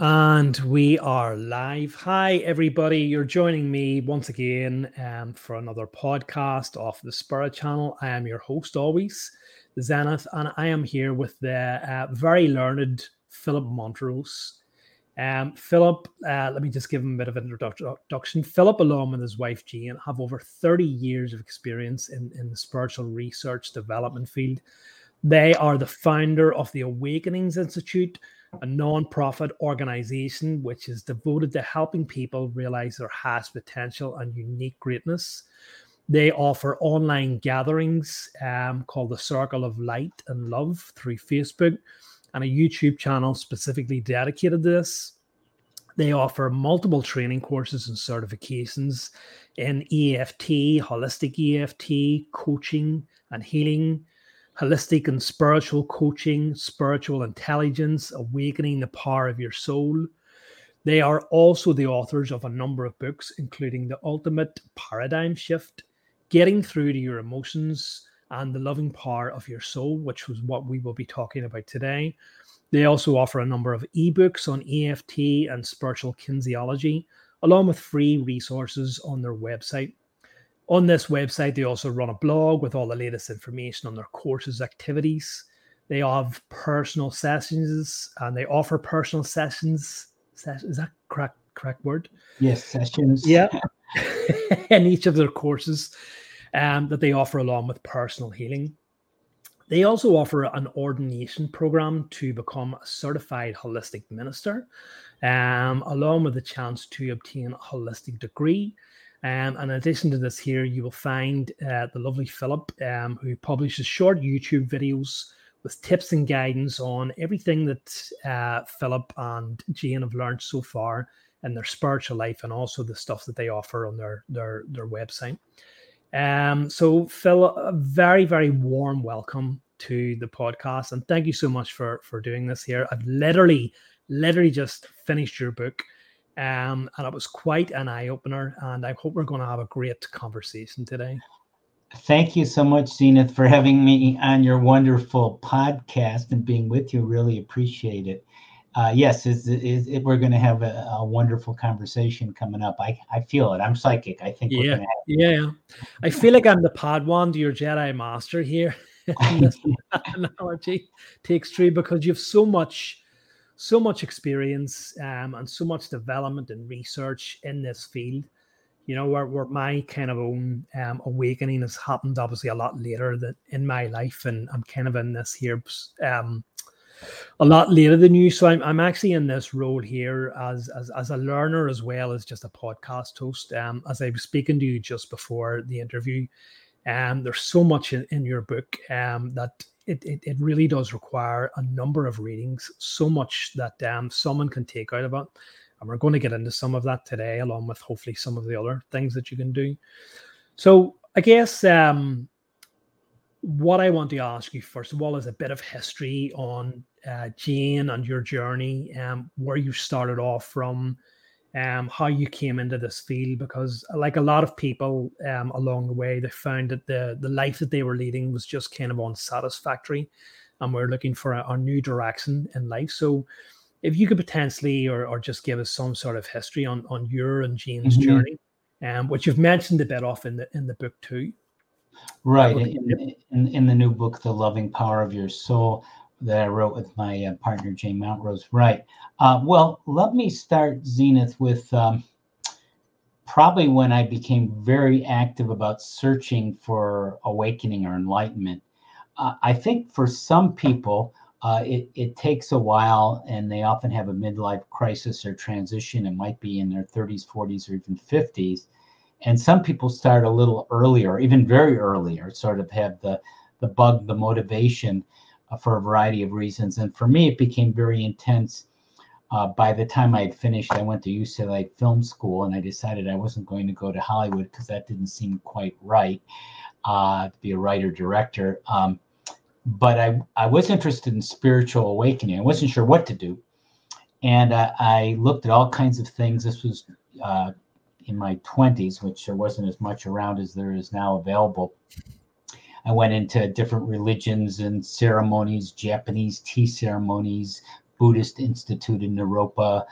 And we are live. Hi, everybody. You're joining me once again um, for another podcast off the Spirit Channel. I am your host, always, Zenith, and I am here with the uh, very learned Phillip Mountrose. Um, Phillip, uh, let me just give him a bit of an introduction. Phillip, along with his wife Jane, have over 30 years of experience in, in the spiritual research development field. They are the founder of the Awakenings Institute a non-profit organization which is devoted to helping people realize their highest potential and unique greatness. They offer online gatherings um, called the Circle of Light and Love through Facebook and a YouTube channel specifically dedicated to this. They offer multiple training courses and certifications in EFT, holistic EFT, coaching, and healing holistic and spiritual coaching, spiritual intelligence, awakening the power of your soul. They are also the authors of a number of books, including The Ultimate Paradigm Shift, Getting Through to Your Emotions, and The Loving Power of Your Soul, which was what we will be talking about today. They also offer a number of ebooks on EFT and spiritual kinesiology, along with free resources on their website. On this website, they also run a blog with all the latest information on their courses, activities. They have personal sessions and they offer personal sessions. Is that correct? Correct word? Yes, sessions. Yeah, in each of their courses um, that they offer along with personal healing. They also offer an ordination program to become a certified holistic minister, um, along with the chance to obtain a holistic degree um, and in addition to this, here you will find uh, the lovely Phillip, um, who publishes short YouTube videos with tips and guidance on everything that uh, Phillip and Jane have learned so far in their spiritual life, and also the stuff that they offer on their their their website. Um, so Phil, a very very warm welcome to the podcast, and thank you so much for for doing this here. I've literally literally just finished your book. Um, and it was quite an eye opener. And I hope we're going to have a great conversation today. Thank you so much, Zenith, for having me on your wonderful podcast and being with you. Really appreciate it. Uh, yes, is it, we're going to have a, a, wonderful conversation coming up. I, I feel it. I'm psychic. I think yeah, yeah. I feel like I'm the Padawan to your Jedi Master here. analogy takes true because you have so much so much experience um, and so much development and research in this field. You know, where, where my kind of own um, awakening has happened obviously a lot later than in my life, and I'm kind of in this here um, a lot later than you. So I'm, I'm actually in this role here as, as as a learner as well as just a podcast host. Um, as I was speaking to you just before the interview, um, there's so much in, in your book um, that it, it, it really does require a number of readings, so much that um, someone can take out of it. And we're going to get into some of that today, along with hopefully some of the other things that you can do. So, I guess um, what I want to ask you first of all is a bit of history on uh, Jane and your journey, um, where you started off from, um, how you came into this field because like a lot of people um, along the way they found that the the life that they were leading was just kind of unsatisfactory and we're looking for a, a new direction in life. So if you could potentially or, or just give us some sort of history on on your and Jane's mm-hmm. journey um, which you've mentioned a bit off in the in the book too. Right in, in, in the new book the loving power of your soul that I wrote with my uh, partner Jane Mountrose. Right. Uh, well, let me start Zenith with um, probably when I became very active about searching for awakening or enlightenment. Uh, I think for some people, uh, it, it takes a while and they often have a midlife crisis or transition. It might be in their 30s, 40s, or even 50s. And some people start a little earlier, even very early, or sort of have the, the bug, the motivation uh, for a variety of reasons. And for me, it became very intense. Uh, by the time I had finished, I went to UCLA Film School, and I decided I wasn't going to go to Hollywood because that didn't seem quite right uh, to be a writer director. Um, but I, I was interested in spiritual awakening. I wasn't sure what to do. And I looked at all kinds of things. This was uh, in my 20s, which there wasn't as much around as there is now available. I went into different religions and ceremonies, Japanese tea ceremonies, Buddhist Institute in Naropa,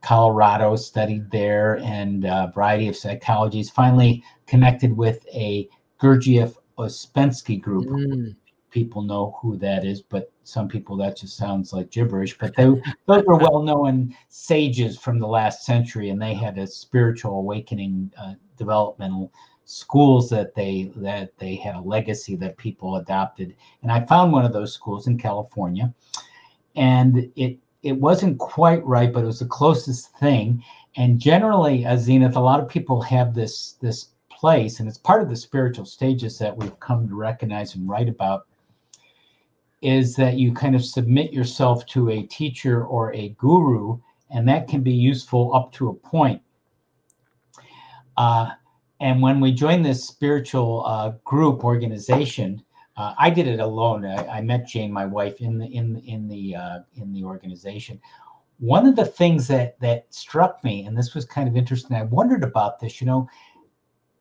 Colorado, studied there, and a variety of psychologies. Finally, connected with a Gurdjieff Ouspensky group. Mm. People know who that is, but some people that just sounds like gibberish. But they, those were well-known sages from the last century, and they had a spiritual awakening, uh, developmental schools that they that they had a legacy that people adopted. And I found one of those schools in California, and it it wasn't quite right, but it was the closest thing. And generally, as Zenith, a lot of people have this this place, and it's part of the spiritual stages that we've come to recognize and write about. Is that you kind of submit yourself to a teacher or a guru, and that can be useful up to a point. Uh, and when we joined this spiritual uh, group organization, uh, I did it alone. I, I, met Jane, my wife, in the in in the uh, in the organization. One of the things that that struck me, and this was kind of interesting, I wondered about this. You know,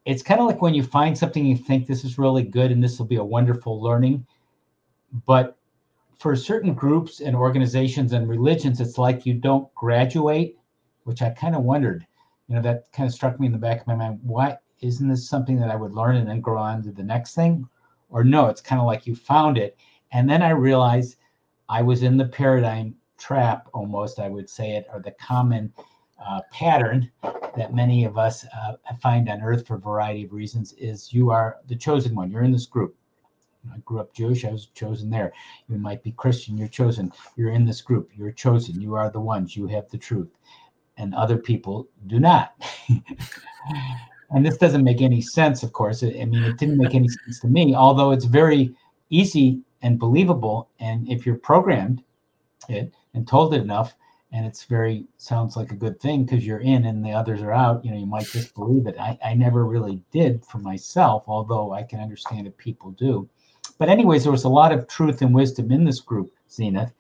it's kind of like when you find something you think this is really good and this will be a wonderful learning, but for certain groups and organizations and religions, it's like you don't graduate, which I kind of wondered. You know, that kind of struck me in the back of my mind. Why isn't this something that I would learn and then go on to the next thing? Or no, it's kind of like you found it. And then I realized I was in the paradigm trap, almost, I would say it, or the common uh, pattern that many of us uh, find on earth for a variety of reasons is you are the chosen one. You're in this group. I grew up Jewish, I was chosen there. You might be Christian, you're chosen. You're in this group, you're chosen. You are the ones, you have the truth. And other people do not. and this doesn't make any sense, of course. I mean, it didn't make any sense to me, although it's very easy and believable. And if you're programmed it and told it enough, and it's very sounds like a good thing because you're in and the others are out, you know, you might just believe it. I, I never really did for myself, although I can understand that people do. But, anyways, there was a lot of truth and wisdom in this group, Zenith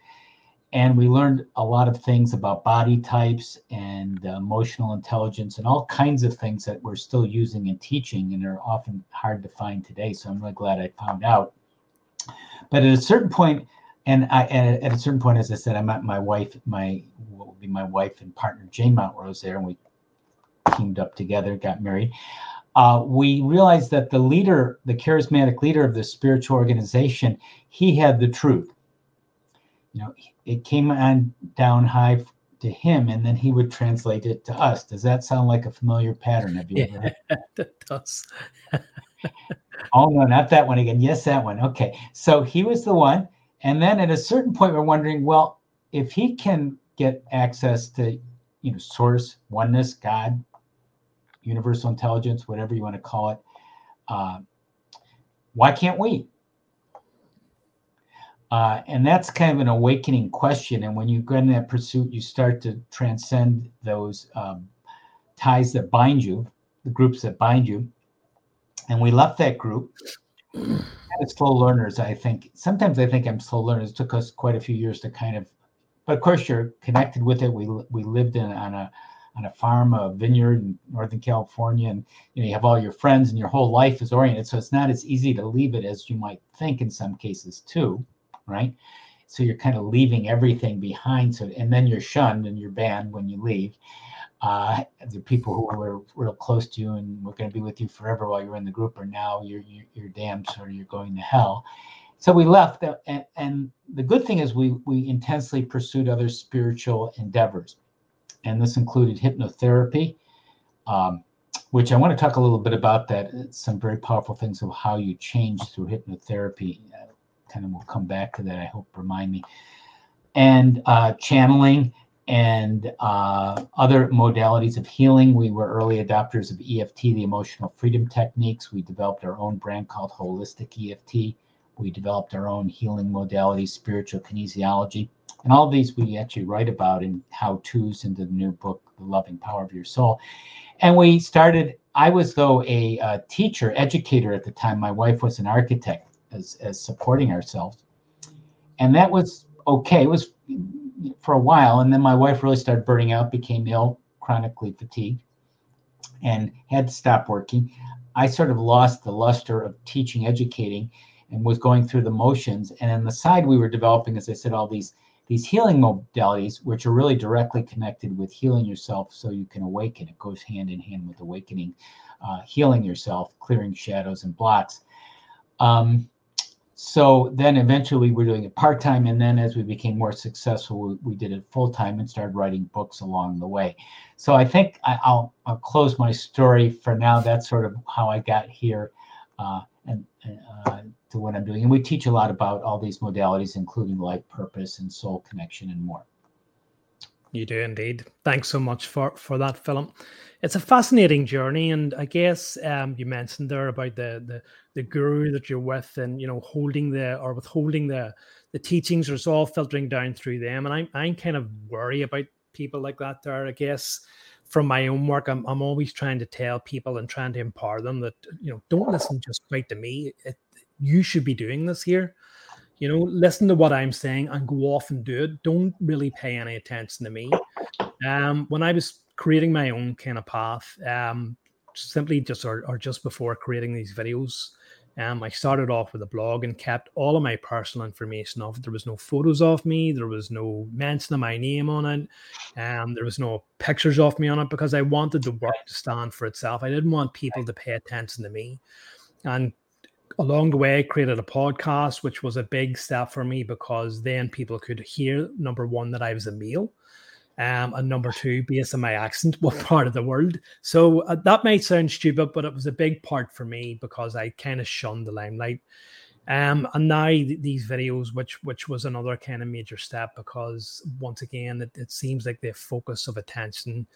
and we learned a lot of things about body types and uh, emotional intelligence and all kinds of things that we're still using and teaching and are often hard to find today. So i'm really glad i found out. But at a certain point and I, at a certain point as i said i met my wife my what would be my wife and partner jane mountrose there and we teamed up together got married. Uh, we realized that the leader the charismatic leader of the spiritual organization he had the truth you know it came on down high to him and then he would translate it to us. Does that sound like a familiar pattern? Have you yeah, that does. Oh no not that one again. Yes that one. Okay. So he was the one. And then at a certain point we're wondering well if he can get access to you know source oneness god universal intelligence whatever you want to call it uh, why can't we uh, and that's kind of an awakening question. And when you go in that pursuit, you start to transcend those um, ties that bind you, the groups that bind you. And we left that group. As slow learners, I think sometimes I think I'm slow learners. It took us quite a few years to kind of, but of course you're connected with it. We we lived in on a on a farm, a vineyard in Northern California, and you know you have all your friends and your whole life is oriented. So it's not as easy to leave it as you might think in some cases too right? So you're kind of leaving everything behind. So and then you're shunned and you're banned when you leave. Uh, the people who were real close to you and were going to be with you forever while you're in the group are now you're you're, you're damned, or you're going to hell. So we left, and, and the good thing is we we intensely pursued other spiritual endeavors, and this included hypnotherapy. Um, which I want to talk a little bit about that. Some very powerful things of how you change through hypnotherapy kind of will come back to that. I hope remind me. And uh, channeling and uh, other modalities of healing. We were early adopters of EFT, the emotional freedom techniques. We developed our own brand called Holistic EFT. We developed our own healing modalities, spiritual kinesiology. And all of these we actually write about in how to's into the new book, The Loving Power of Your Soul. And we started, I was, though, a, a teacher, educator at the time. My wife was an architect as as supporting ourselves, and that was okay. It was for a while, and then my wife really started burning out, became ill, chronically fatigued, and had to stop working. I sort of lost the luster of teaching, educating, and was going through the motions. And on the side, we were developing, as I said, all these these healing modalities, which are really directly connected with healing yourself so you can awaken. It goes hand in hand with awakening, uh, healing yourself, clearing shadows and blocks. Um, so then eventually we were doing it part time. And then as we became more successful, we, we did it full time and started writing books along the way. So I think I, will I'll close my story for now. That's sort of how I got here uh, and uh, to what I'm doing. And we teach a lot about all these modalities, including life purpose and soul connection and more. You do indeed. Thanks so much for for that, Phillip. It's a fascinating journey, and I guess um, you mentioned there about the the the guru that you're with, and you know holding the or withholding the the teachings, or it's all filtering down through them. And I'm I'm kind of worry about people like that. There, I guess from my own work, I'm I'm always trying to tell people and trying to empower them that you know don't listen just quite to me. It, you should be doing this here you know, listen to what I'm saying and go off and do it. Don't really pay any attention to me. Um, when I was creating my own kind of path, um, simply just or, or just before creating these videos, um, I started off with a blog and kept all of my personal information off. There was no photos of me. There was no mention of my name on it. Um, there was no pictures of me on it because I wanted the work to stand for itself. I didn't want people to pay attention to me. And along the way I created a podcast which was a big step for me because then people could hear number one that i was a male um, and number two based on my accent what part of the world. So uh, that might sound stupid but it was a big part for me because i kind of shunned the limelight. Um, and now th- these videos which which was another kind of major step because once again it, it seems like the focus of attention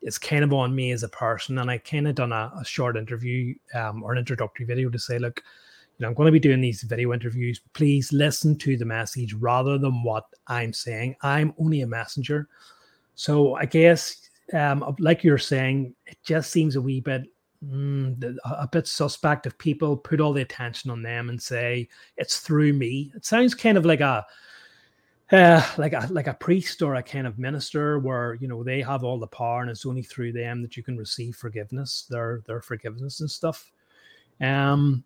is kind of on me as a person and i kind of done a, a short interview um, or an introductory video to say look I'm going to be doing these video interviews. Please listen to the message rather than what I'm saying. I'm only a messenger. So I guess, um, like you're saying, it just seems a wee bit mm, a bit suspect if people put all the attention on them and say it's through me. It sounds kind of like a uh, like a like a priest or a kind of minister where you know they have all the power and it's only through them that you can receive forgiveness, their their forgiveness and stuff. Um,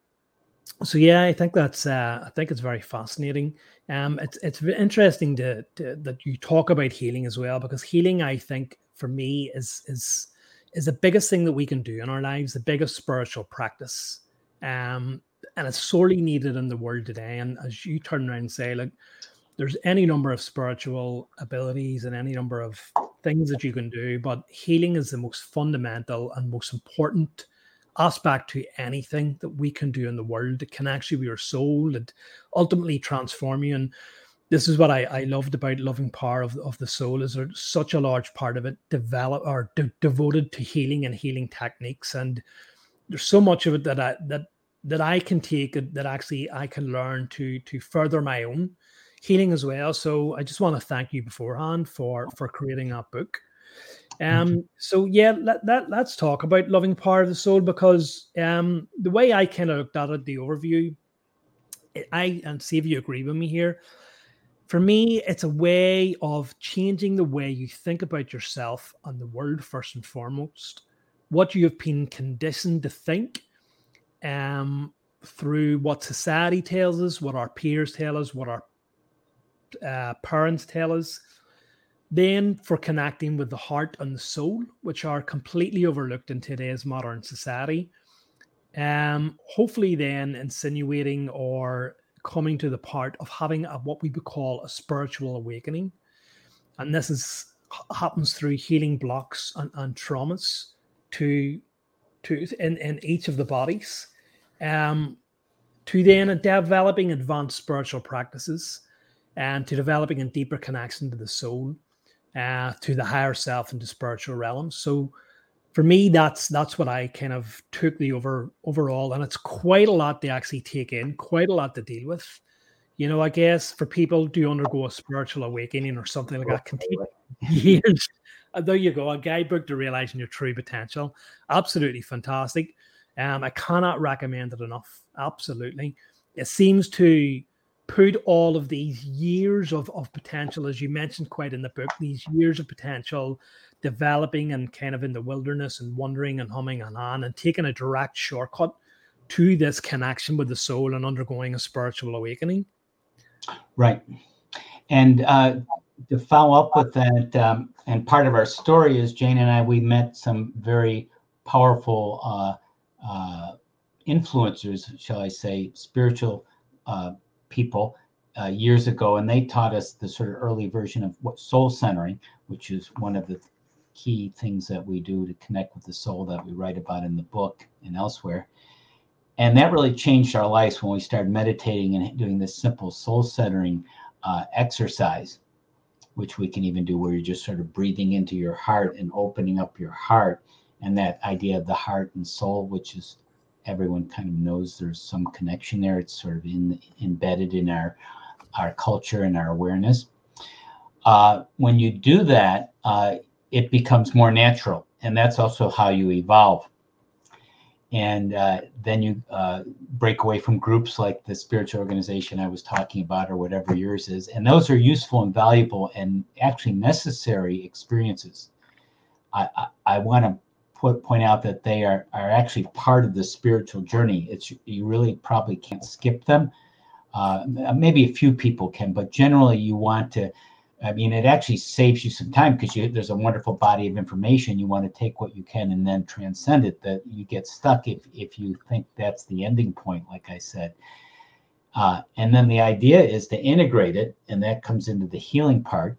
so yeah, I think that's uh, I think it's very fascinating. Um, it's it's interesting to, to, that you talk about healing as well because healing, I think, for me is is is the biggest thing that we can do in our lives, the biggest spiritual practice, um, and it's sorely needed in the world today. And as you turn around and say, like, there's any number of spiritual abilities and any number of things that you can do, but healing is the most fundamental and most important aspect to anything that we can do in the world. that can actually be your soul and ultimately transform you. And this is what I, I loved about loving power of, of the soul is such a large part of it develop or de- devoted to healing and healing techniques. And there's so much of it that I that that I can take that actually I can learn to to further my own healing as well. So I just want to thank you beforehand for for creating that book. Um, so yeah, let, let, let's talk about loving power of the soul because um, the way I kind of looked at it, the overview, I and see if you agree with me here. For me, it's a way of changing the way you think about yourself and the world first and foremost. What you have been conditioned to think, um, through what society tells us, what our peers tell us, what our uh, parents tell us, then, for connecting with the heart and the soul, which are completely overlooked in today's modern society, um, hopefully, then insinuating or coming to the part of having a, what we would call a spiritual awakening, and this is happens through healing blocks and, and traumas to to in, in each of the bodies, um, to then developing advanced spiritual practices and to developing a deeper connection to the soul uh, to the higher self and to spiritual realms. So for me, that's that's what I kind of took the over overall, and it's quite a lot to actually take in, quite a lot to deal with. You know, I guess for people to undergo a spiritual awakening or something like that can take years. There you go, a guidebook to realizing your true potential. Absolutely fantastic. Um, I cannot recommend it enough. Absolutely. It seems to put all of these years of, of potential, as you mentioned quite in the book, these years of potential developing and kind of in the wilderness and wandering and humming and on and taking a direct shortcut to this connection with the soul and undergoing a spiritual awakening. Right. And uh, to follow up with that, um, and part of our story is Jane and I, we met some very powerful uh, uh, influencers, shall I say, spiritual uh, people uh, years ago, and they taught us the sort of early version of what soul centering, which is one of the key things that we do to connect with the soul that we write about in the book and elsewhere. And that really changed our lives when we started meditating and doing this simple soul centering uh, exercise, which we can even do where you're just sort of breathing into your heart and opening up your heart. And that idea of the heart and soul, which is everyone kind of knows there's some connection there. It's sort of in, embedded in our our culture and our awareness. Uh, when you do that, uh, it becomes more natural, and that's also how you evolve. And uh, then you uh, break away from groups like the spiritual organization I was talking about, or whatever yours is, and those are useful and valuable and actually necessary experiences. I, I, I want to point out that they are, are actually part of the spiritual journey. It's you really probably can't skip them uh, maybe a few people can, but generally you want to. I mean, it actually saves you some time because there's a wonderful body of information. You want to take what you can and then transcend it. That you get stuck if if you think that's the ending point, like I said. Uh, and then the idea is to integrate it, and that comes into the healing part,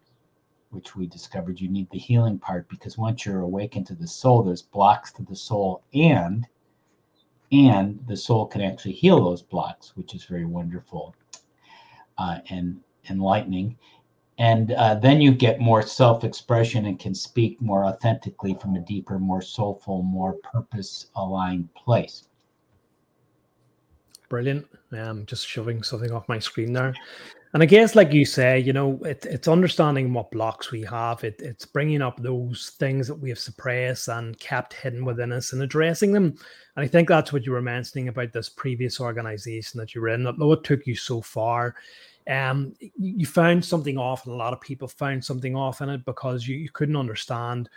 which we discovered you need the healing part because once you're awakened to the soul, there's blocks to the soul, and and the soul can actually heal those blocks, which is very wonderful uh, and enlightening. And uh, then you get more self expression and can speak more authentically from a deeper, more soulful, more purpose aligned place. Brilliant. I'm just shoving something off my screen there. And I guess, like you say, you know, it, it's understanding what blocks we have. It, it's bringing up those things that we have suppressed and kept hidden within us and addressing them. And I think that's what you were mentioning about this previous organization that you were in. Though it took you so far, um, you found something off, and a lot of people found something off in it because you, you couldn't understand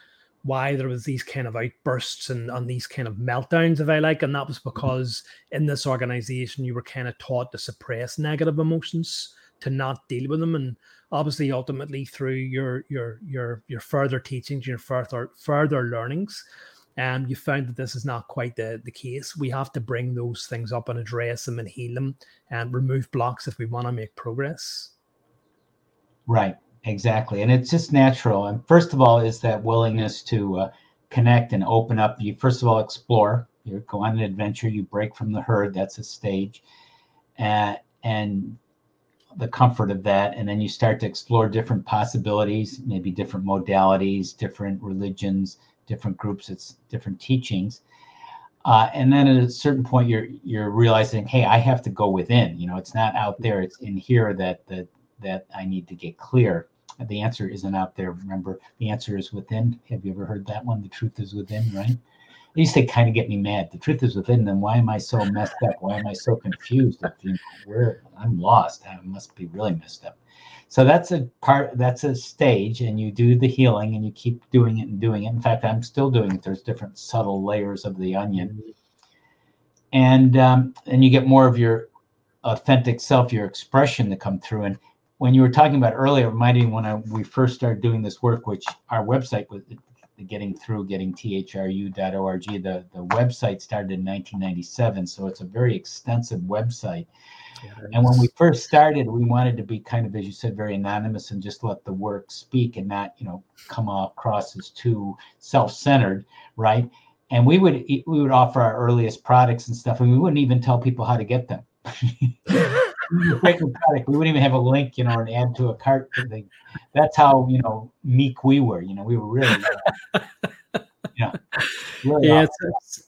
why there was these kind of outbursts and, and these kind of meltdowns, if I like. And that was mm-hmm. because in this organization, you were kind of taught to suppress negative emotions to not deal with them and obviously ultimately through your your your your further teachings your further further learnings um, you found that this is not quite the, the case. We have to bring those things up and address them and heal them and remove blocks if we want to make progress. Right, exactly. And it's just natural. And first of all, is that willingness to uh, connect and open up. You first of all explore, you go on an adventure, you break from the herd, that's a stage. Uh, and the comfort of that. And then you start to explore different possibilities maybe different modalities different religions different groups it's different teachings. Uh, and then at a certain point you're you're realizing hey i have to go within you know it's not out there it's in here that that that i need to get clear. The answer isn't out there remember the answer is within. Have you ever heard that one? The truth is within right they used to kind of get me mad. The truth is within them. Why am I so messed up? Why am I so confused? Where I'm lost. I must be really messed up. So that's a part. That's a stage, and you do the healing, and you keep doing it and doing it. In fact, I'm still doing it. There's different subtle layers of the onion, and um, and you get more of your authentic self, your expression to come through. And when you were talking about earlier, reminding when I, we first started doing this work, which our website was getting through getting thru.org the the website started in 1997 so it's a very extensive website. Yeah, and when we first started we wanted to be kind of as you said very anonymous and just let the work speak and not you know come across as too self-centered right? And we would we would offer our earliest products and stuff and we wouldn't even tell people how to get them product. We wouldn't even have a link, you know, and add to a cart thing. That's how you know meek we were. You know, we were really. Uh, yeah, really yeah it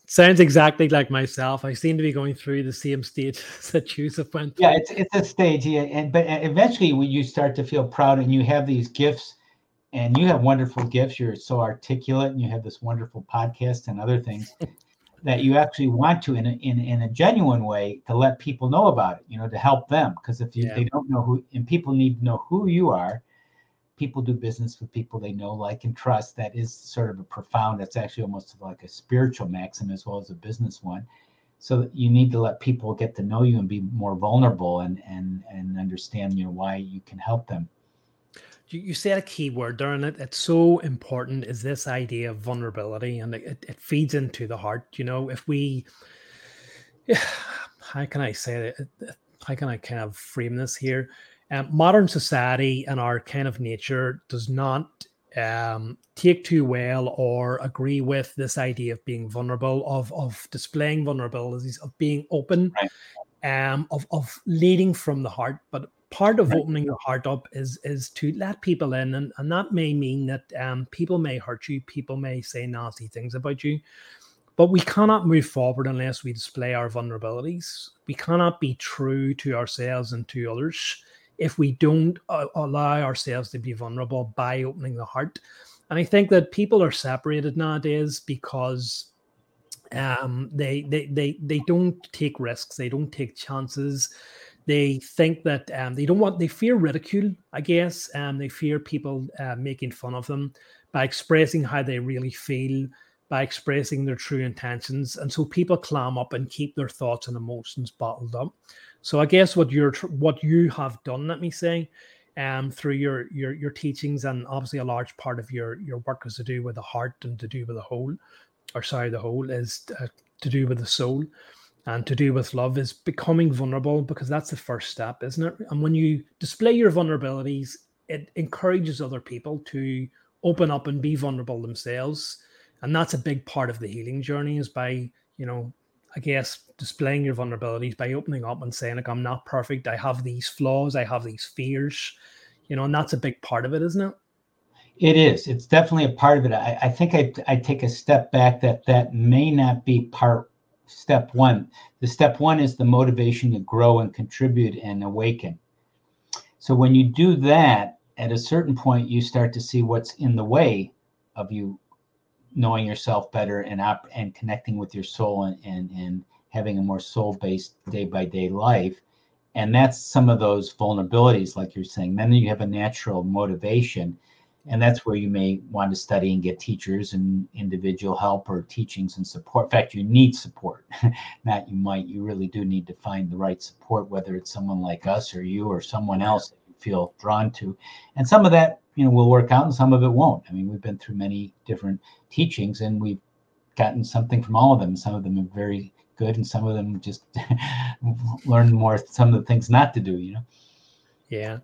sounds exactly like myself. I seem to be going through the same stage that Joseph went through. Yeah, it's it's a stage, yeah, and but eventually when you start to feel proud and you have these gifts, and you have wonderful gifts. You're so articulate, and you have this wonderful podcast and other things that you actually want to in a, in, in a genuine way to let people know about it you know to help them. Because if you, yeah. they don't know who and people need to know who you are people do business with people they know like and trust. That is sort of a profound that's actually almost like a spiritual maxim as well as a business one. So you need to let people get to know you and be more vulnerable and and and understand you know why you can help them you, you said a key word there, and it, it's so important is this idea of vulnerability, and it, it feeds into the heart. You know, if we, how can I say it? How can I kind of frame this here? Um, modern society and our kind of nature does not um, take too well or agree with this idea of being vulnerable, of of displaying vulnerabilities, of being open, right. um, of of leading from the heart. But part of opening your heart up is is to let people in, and and that may mean that um, people may hurt you, people may say nasty things about you. But we cannot move forward unless we display our vulnerabilities. We cannot be true to ourselves and to others if we don't uh, allow ourselves to be vulnerable by opening the heart. And I think that people are separated nowadays because um, they, they they they don't take risks, they don't take chances. They think that um, they don't want they fear ridicule, I guess, and um, they fear people uh, making fun of them by expressing how they really feel by expressing their true intentions. And so people clam up and keep their thoughts and emotions bottled up. So I guess what you're what you have done, let me say, um, through your your your teachings, and obviously a large part of your your work is to do with the heart and to do with the whole, or sorry, the whole is uh, to do with the soul, and to do with love is becoming vulnerable because that's the first step, isn't it? And when you display your vulnerabilities, it encourages other people to open up and be vulnerable themselves, and that's a big part of the healing journey is by you know I guess displaying your vulnerabilities by opening up and saying like I'm not perfect. I have these flaws. I have these fears. You know, and that's a big part of it, isn't it? It is. It's definitely a part of it. I, I think I, I take a step back that that may not be part step one. The step one is the motivation to grow and contribute and awaken. So when you do that, at a certain point, you start to see what's in the way of you knowing yourself better and op- and connecting with your soul and, and and having a more soul based day by day life and that's some of those vulnerabilities like you're saying then you have a natural motivation and that's where you may want to study and get teachers and individual help or teachings and support. In fact you need support. Not you might you really do need to find the right support whether it's someone like us or you or someone else that you feel drawn to. And some of that you know will work out and some of it won't. I mean we've been through many different teachings and we've gotten something from all of them. Some of them are very good and some of them just learn more some of the things not to do you know yeah.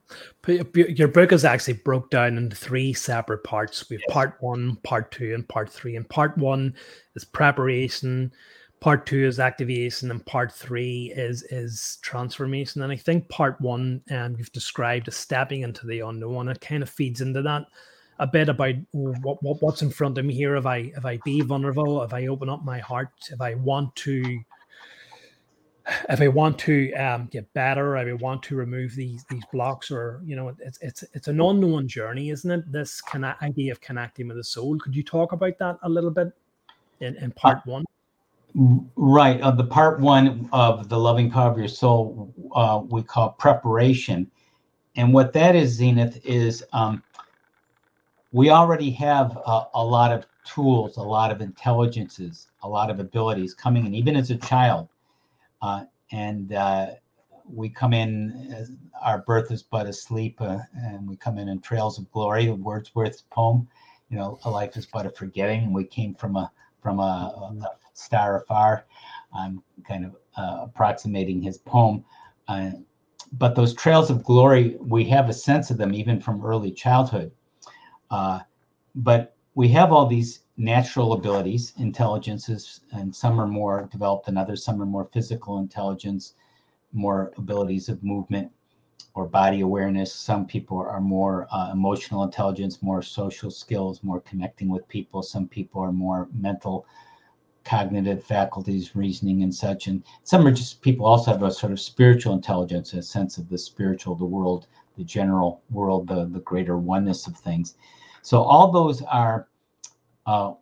Your book is actually broke down into three separate parts. We have part one part two and part three. And part one is preparation part two is activation and part three is is transformation. And i think part one um, you've described as stepping into the unknown it kind of feeds into that a bit about what, what what's in front of me here. If i if i be vulnerable if i open up my heart if i want to if I want to um, get better, if I want to remove these these blocks, or you know, it's it's it's an unknown journey, isn't it? This kind of idea of connecting with the soul. Could you talk about that a little bit in, in part one? Right. Of uh, the part one of the loving power of your soul, uh, we call preparation. And what that is, Zenith, is um, we already have a, a, lot of tools, a lot of intelligences, a lot of abilities coming in, even as a child. Uh, and uh, we come in, our birth is but a sleep, uh, and we come in in trails of glory, Wordsworth's poem. You know, a life is but a forgetting. And we came from a from a, a star afar. I'm kind of uh, approximating his poem. Uh, but those trails of glory, we have a sense of them even from early childhood. Uh, but we have all these natural abilities, intelligences, and some are more developed than others. Some are more physical intelligence, more abilities of movement or body awareness. Some people are more uh, emotional intelligence, more social skills, more connecting with people. Some people are more mental cognitive faculties, reasoning, and such. And some are just people also have a sort of spiritual intelligence, a sense of the spiritual, the world, the general world, the, the greater oneness of things. So all those are uh,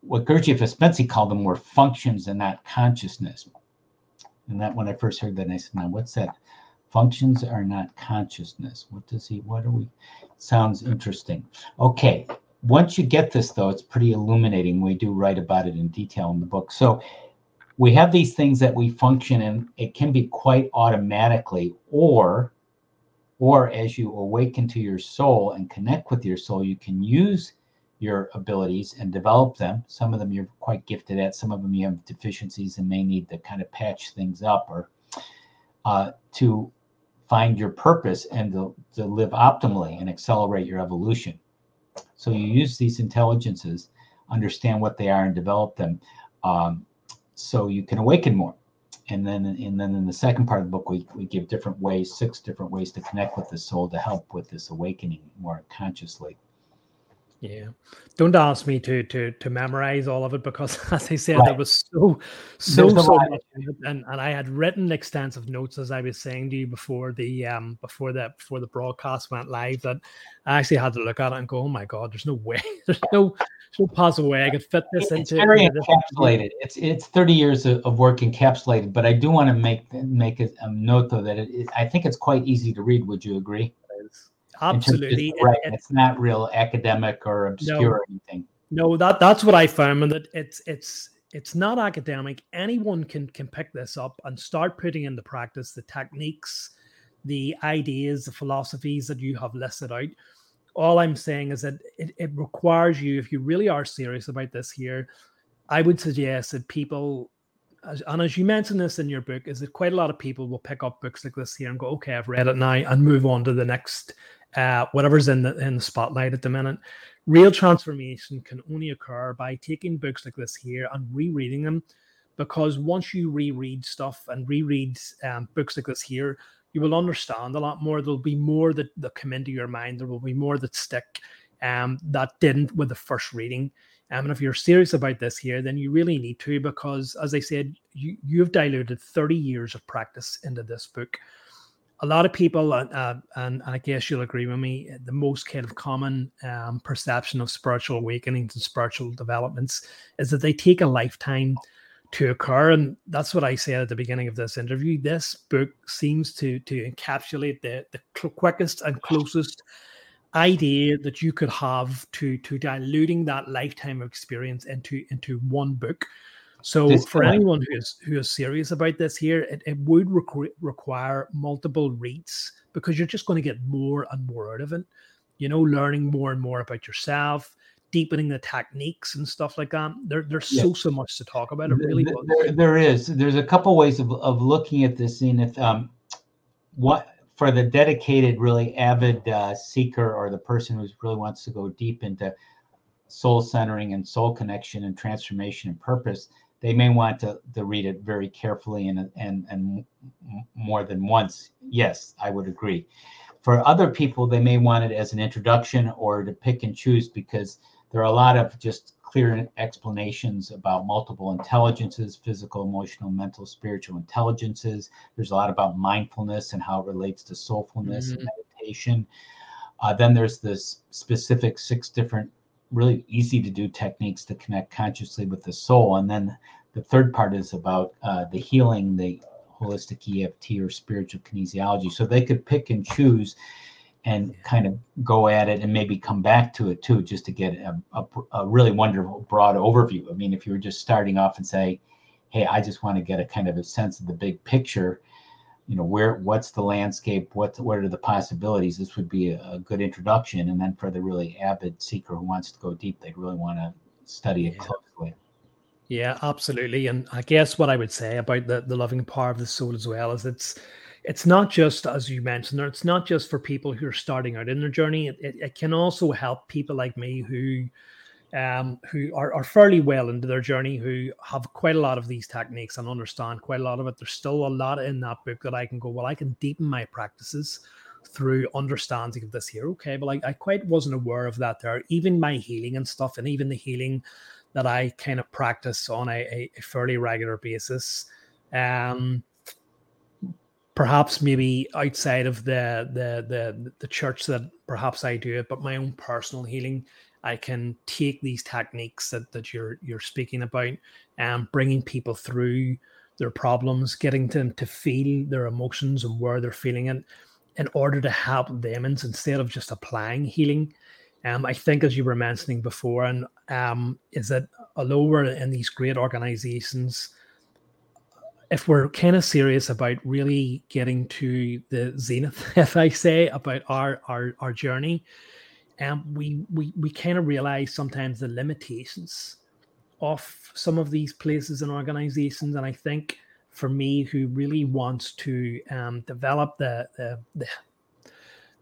what Gurdjieff Ouspensky called them were functions in that consciousness. And that when I first heard that, I said, now what's that? Functions are not consciousness. What does he? What are we?" Sounds interesting. Okay, once you get this though it's pretty illuminating we do write about it in detail in the book so we have these things that we function in it can be quite automatically or or as you awaken to your soul and connect with your soul, you can use your abilities and develop them. Some of them you're quite gifted at, some of them you have deficiencies and may need to kind of patch things up or uh, to find your purpose and to, to live optimally and accelerate your evolution. So you use these intelligences, understand what they are, and develop them um, so you can awaken more. And then, and then in the second part of the book, we, we give different ways, six different ways to connect with the soul to help with this awakening more consciously. Yeah, don't ask me to to to memorize all of it because, as I said, right. there was so so so much, and and I had written extensive notes as I was saying to you before the um before that before the broadcast went live that I actually had to look at it and go, oh my god, there's no way, there's no there's no possible way I could fit this it's into. very encapsulated. It's it's 30 years of, of, work encapsulated, but I do want to make make a, a note though that it, it, I think it's quite easy to read. Would you agree? Absolutely right it, it's not real academic or obscure no, or anything. No that that's what i found and that it's it's it's not academic. Anyone can can pick this up and start putting into practice the techniques the ideas the philosophies that you have listed out. All i'm saying is that it, it requires you if you really are serious about this here i would suggest that people and as you mentioned this in your book, is that quite a lot of people will pick up books like this here and go, okay, I've read it now, and move on to the next uh, whatever's in the in the spotlight at the minute. Real transformation can only occur by taking books like this here and rereading them, because once you reread stuff and reread um, books like this here, you will understand a lot more. There'll be more that, that come into your mind. There will be more that stick um, that didn't with the first reading. Um, and if you're serious about this here, then you really need to, because as I said, you you've diluted 30 years of practice into this book a lot of people, uh, uh, and, and, I guess you'll agree with me, the most kind of common um, perception of spiritual awakenings and spiritual developments is that they take a lifetime to occur. And that's what I said at the beginning of this interview. This book seems to to encapsulate the, the quickest and closest idea that you could have to to diluting that lifetime of experience into into one book so this for anyone who is who is serious about this here, it, it would requ- require multiple reads because you're just going to get more and more out of it. You know, learning more and more about yourself, deepening the techniques and stuff like that. There, there's yeah. so so much to talk about. It really there, there is. There's a couple ways of, of looking at this, and if um, what for the dedicated, really avid uh, seeker or the person who really wants to go deep into soul centering and soul connection and transformation and purpose they may want to, to read it very carefully and, and, and more than once. Yes, I would agree. For other people, they may want it as an introduction or to pick and choose because there are a lot of just clear explanations about multiple intelligences physical, emotional, mental, spiritual intelligences. There's a lot about mindfulness and how it relates to soulfulness mm-hmm. and meditation. Uh, then there's this specific six different really easy to do techniques to connect consciously with the soul. And then the third part is about uh, the healing, the holistic EFT or spiritual kinesiology. So they could pick and choose and kind of go at it and maybe come back to it too, just to get a, a, a really wonderful broad overview. I mean, if you were just starting off and say, hey, I just want to get a kind of a sense of the big picture, you know where what's the landscape what what are the possibilities this would be a, a, good introduction and then for the really avid seeker who wants to go deep they'd really want to study it yeah. closely yeah absolutely and i guess what i would say about the, the loving power of the soul as well is it's it's not just as you mentioned it's not just for people who are starting out in their journey it, it, it can also help people like me who um, who are, are fairly well into their journey, who have quite a lot of these techniques and understand quite a lot of it. There's still a lot in that book that I can go, well, I can deepen my practices through understanding of this here. Okay, but I, I quite wasn't aware of that there. Even my healing and stuff, and even the healing that I kind of practice on a, a fairly regular basis. Um, perhaps maybe outside of the, the the the church that perhaps I do it, but my own personal healing I can take these techniques that, that you're you're speaking about and bringing people through their problems, getting them to feel their emotions and where they're feeling it in order to help them instead of just applying healing. Um, I think as you were mentioning before, and um, is that although we're in these great organizations, if we're kind of serious about really getting to the zenith, if I say about our our our journey, um, we we we kind of realize sometimes the limitations of some of these places and organizations, and I think for me, who really wants to um, develop the the, the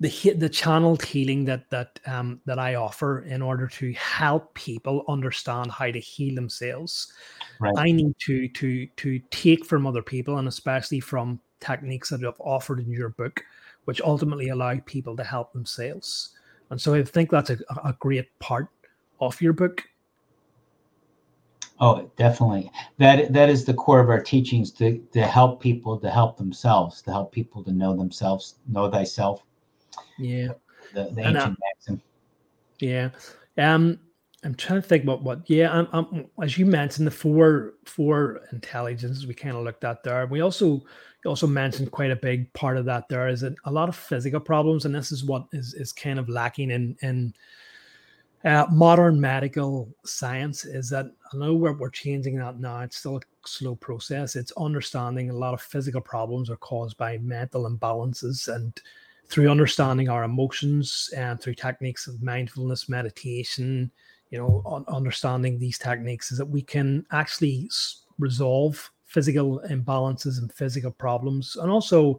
the the channeled healing that that um, that I offer in order to help people understand how to heal themselves. Right. I need to to to take from other people and especially from techniques that I've offered in your book, which ultimately allow people to help themselves. And so I think that's a, a great part of your book. Oh, definitely. That that is the core of our teachings to to help people to help themselves, to help people to know themselves, know thyself yeah. The, the ancient maxim. Yeah. Um, I'm trying to think about what. Yeah, I'm, I'm, as you mentioned, the four four intelligences we kind of looked at there. We also also mentioned quite a big part of that. There is a, a lot of physical problems, and this is what is is kind of lacking in in uh, modern medical science. Is that I know we're we're changing that now. It's still a slow process. It's understanding a lot of physical problems are caused by mental imbalances and through understanding our emotions and through techniques of mindfulness meditation you know understanding these techniques is that we can actually resolve physical imbalances and physical problems and also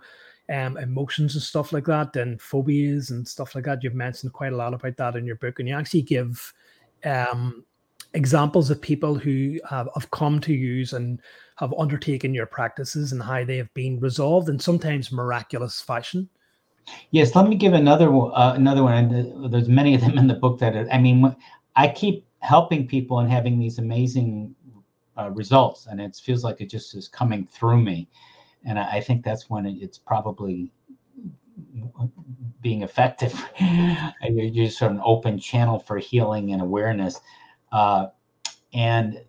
um, emotions and stuff like that and phobias and stuff like that you've mentioned quite a lot about that in your book and you actually give um, examples of people who have, have come to use and have undertaken your practices and how they have been resolved in sometimes miraculous fashion Yes, let me give another uh, another one. Uh, there's many of them in the book that I mean, I keep helping people and having these amazing uh, results, and it feels like it just is coming through me, and I, I think that's when it, it's probably being effective. you're just sort of an open channel for healing and awareness. Uh, and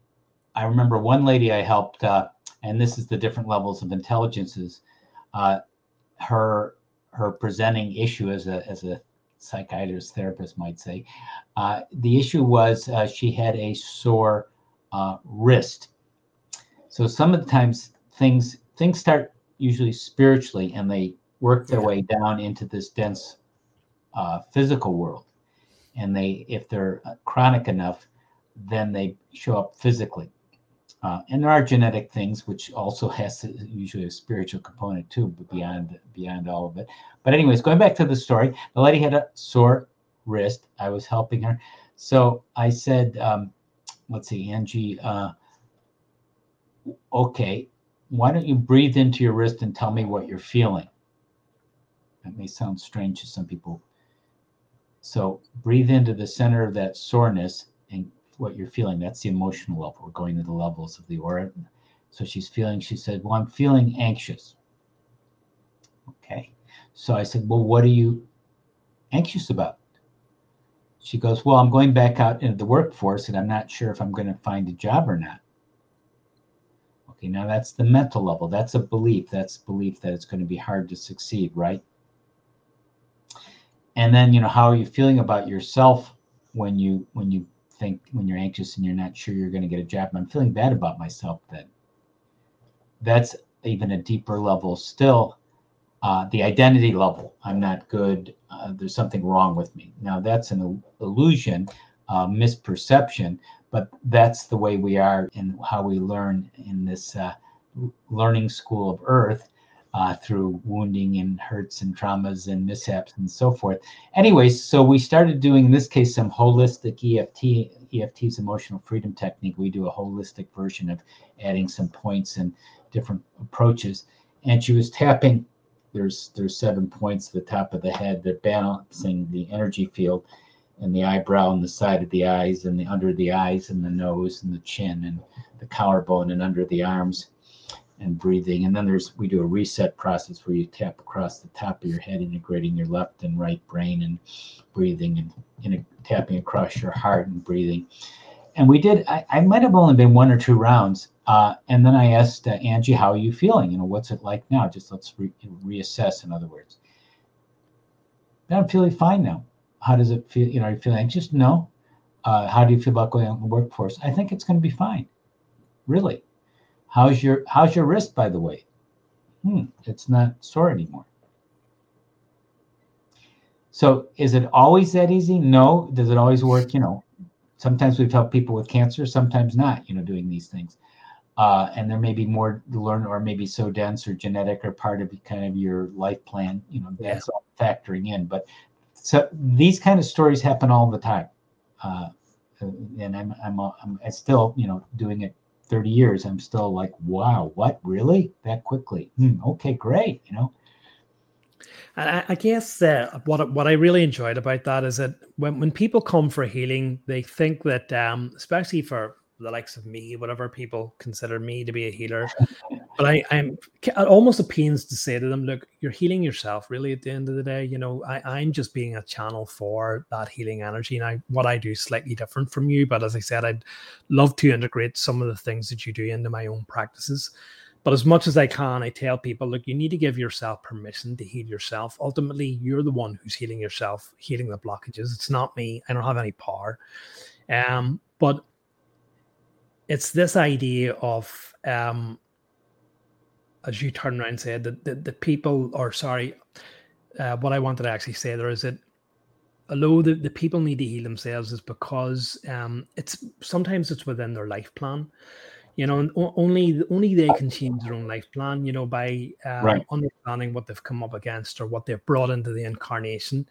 I remember one lady I helped, uh, and this is the different levels of intelligences. Uh, her her presenting issue as a as a psychiatrist therapist might say. Uh, the issue was uh, she had a sore uh, wrist. So some of the times things things start usually spiritually and they work their way down into this dense uh, physical world. And they, if they're uh, chronic enough, then they show up physically. Uh, and there are genetic things which also has usually a spiritual component too, but beyond beyond all of it. But anyways, going back to the story, the lady had a sore wrist. I was helping her, so I said, um, "Let's see, Angie. Uh, okay, why don't you breathe into your wrist and tell me what you're feeling?" That may sound strange to some people. So breathe into the center of that soreness and what you're feeling. That's the emotional level. We're going to the levels of the aura. So she's feeling, she said, Well, I'm feeling anxious. Okay. So I said, Well, what are you anxious about? She goes, Well, I'm going back out into the workforce and I'm not sure if I'm going to find a job or not. Okay, now that's the mental level. That's a belief. That's belief that it's going to be hard to succeed, right? And then, you know, how are you feeling about yourself when you when you think when you're anxious and you're not sure you're going to get a job. I'm feeling bad about myself. That that's even a deeper level still. Uh, the identity level. I'm not good. Uh, there's something wrong with me. Now that's an illusion, uh, misperception, but that's the way we are and how we learn in this uh, learning school of Earth uh, through wounding and hurts and traumas and mishaps and so forth. Anyways, so we started doing in this case some holistic EFT. EFT's emotional freedom technique. We do a holistic version of adding some points and different approaches. And she was tapping. There's there's seven points at the top of the head. They're balancing the energy field and the eyebrow and the side of the eyes and the under the eyes and the nose and the chin and the collarbone and under the arms and breathing. And then there's we do a reset process where you tap across the top of your head, integrating your left and right brain and breathing and know, tapping across your heart and breathing. And we did. I, I might have only been one or two rounds, uh, and then I asked uh, Angie, "How are you feeling? You know, what's it like now? Just let's re- reassess. In other words, I'm feeling fine now. How does it feel? You know, are you feeling anxious? No. Uh, how do you feel about going out in the workforce? I think it's going to be fine. Really. How's your how's your wrist, by the way? Hmm, it's not sore anymore. So is it always that easy? No. Does it always work? You know, sometimes we've helped people with cancer, sometimes not, you know, doing these things. Uh, and there may be more to learn or maybe so dense or genetic or part of kind of your life plan, you know, that's all factoring in. But so these kind of stories happen all the time. Uh, and I'm, I'm, I'm, I'm still, you know, doing it 30 years. I'm still like, wow, what really that quickly? Hmm, okay, great. You know, and I, I guess uh, what what I really enjoyed about that is that when, when people come for healing, they think that, um, especially for the likes of me, whatever people consider me to be a healer, but I, I'm almost a pains to say to them, look, you're healing yourself. Really, at the end of the day, you know, I, I'm just being a channel for that healing energy. And I, what I do is slightly different from you, but as I said, I'd love to integrate some of the things that you do into my own practices. But as much as I can, I tell people, look, you need to give yourself permission to heal yourself. Ultimately, you're the one who's healing yourself, healing the blockages. It's not me. I don't have any power. Um, but it's this idea of, um, as you turn around and said, that the, the people, or sorry, uh, what I wanted to actually say there is that although the, the people need to heal themselves is because um, it's sometimes it's within their life plan you know only only they can change their own life plan you know by um, right. understanding what they've come up against or what they've brought into the incarnation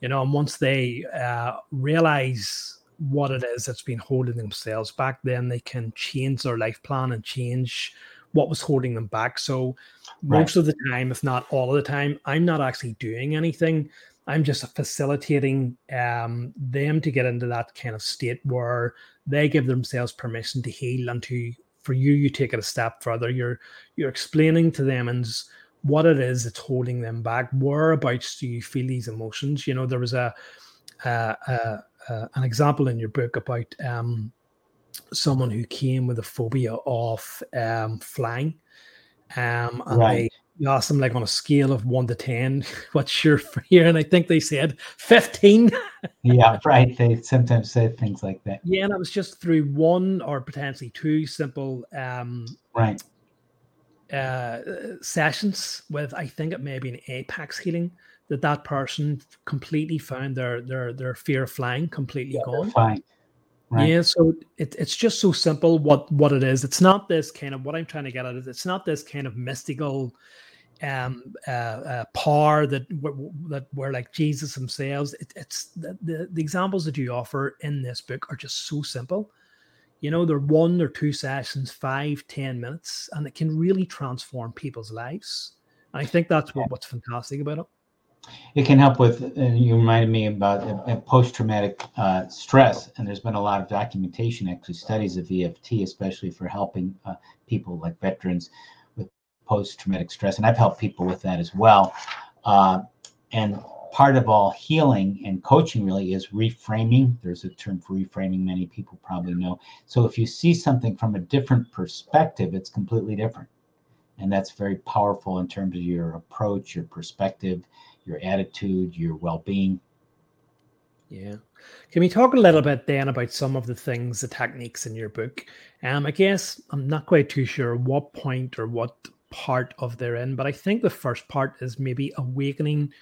you know and once they uh, realize what it is that's been holding themselves back then they can change their life plan and change what was holding them back so right. most of the time if not all of the time i'm not actually doing anything i'm just facilitating um, them to get into that kind of state where they give themselves permission to heal and to for you you take it a step further. You're you're explaining to them and what it is that's holding them back. Whereabouts do you feel these emotions? You know there was a, a, a, a an example in your book about um, someone who came with a phobia of um, flying. Um, and right. You asked them like on a scale of one to ten, what's your fear? And I think they said fifteen. yeah, right. They sometimes say things like that. Yeah, and it was just through one or potentially two simple um right uh sessions with I think it may be an apex healing that that person completely found their their their fear of flying completely yeah, gone. Right. Yeah, so it, it's just so simple what what it is. It's not this kind of what I'm trying to get at is it's not this kind of mystical um, uh, uh, power that that were like Jesus themselves. It, it's the, the, the examples that you offer in this book are just so simple. You know, they're one or two sessions, five, ten minutes, and it can really transform people's lives. And I think that's what, what's fantastic about it. It can help with. Uh, you reminded me about uh, post-traumatic uh, stress, and there's been a lot of documentation, actually, studies of EFT, especially for helping uh, people like veterans post traumatic stress, and I've helped people with that as well. Uh, and part of all healing and coaching really is reframing. There's a term for reframing, many people probably know. So if you see something from a different perspective, it's completely different. And that's very powerful in terms of your approach, your perspective, your attitude, your well being. Yeah. Can we talk a little bit then about some of the things, the techniques in your book? Um, I guess I'm not quite too sure what point or what part of therein. But I think the first part is maybe awakening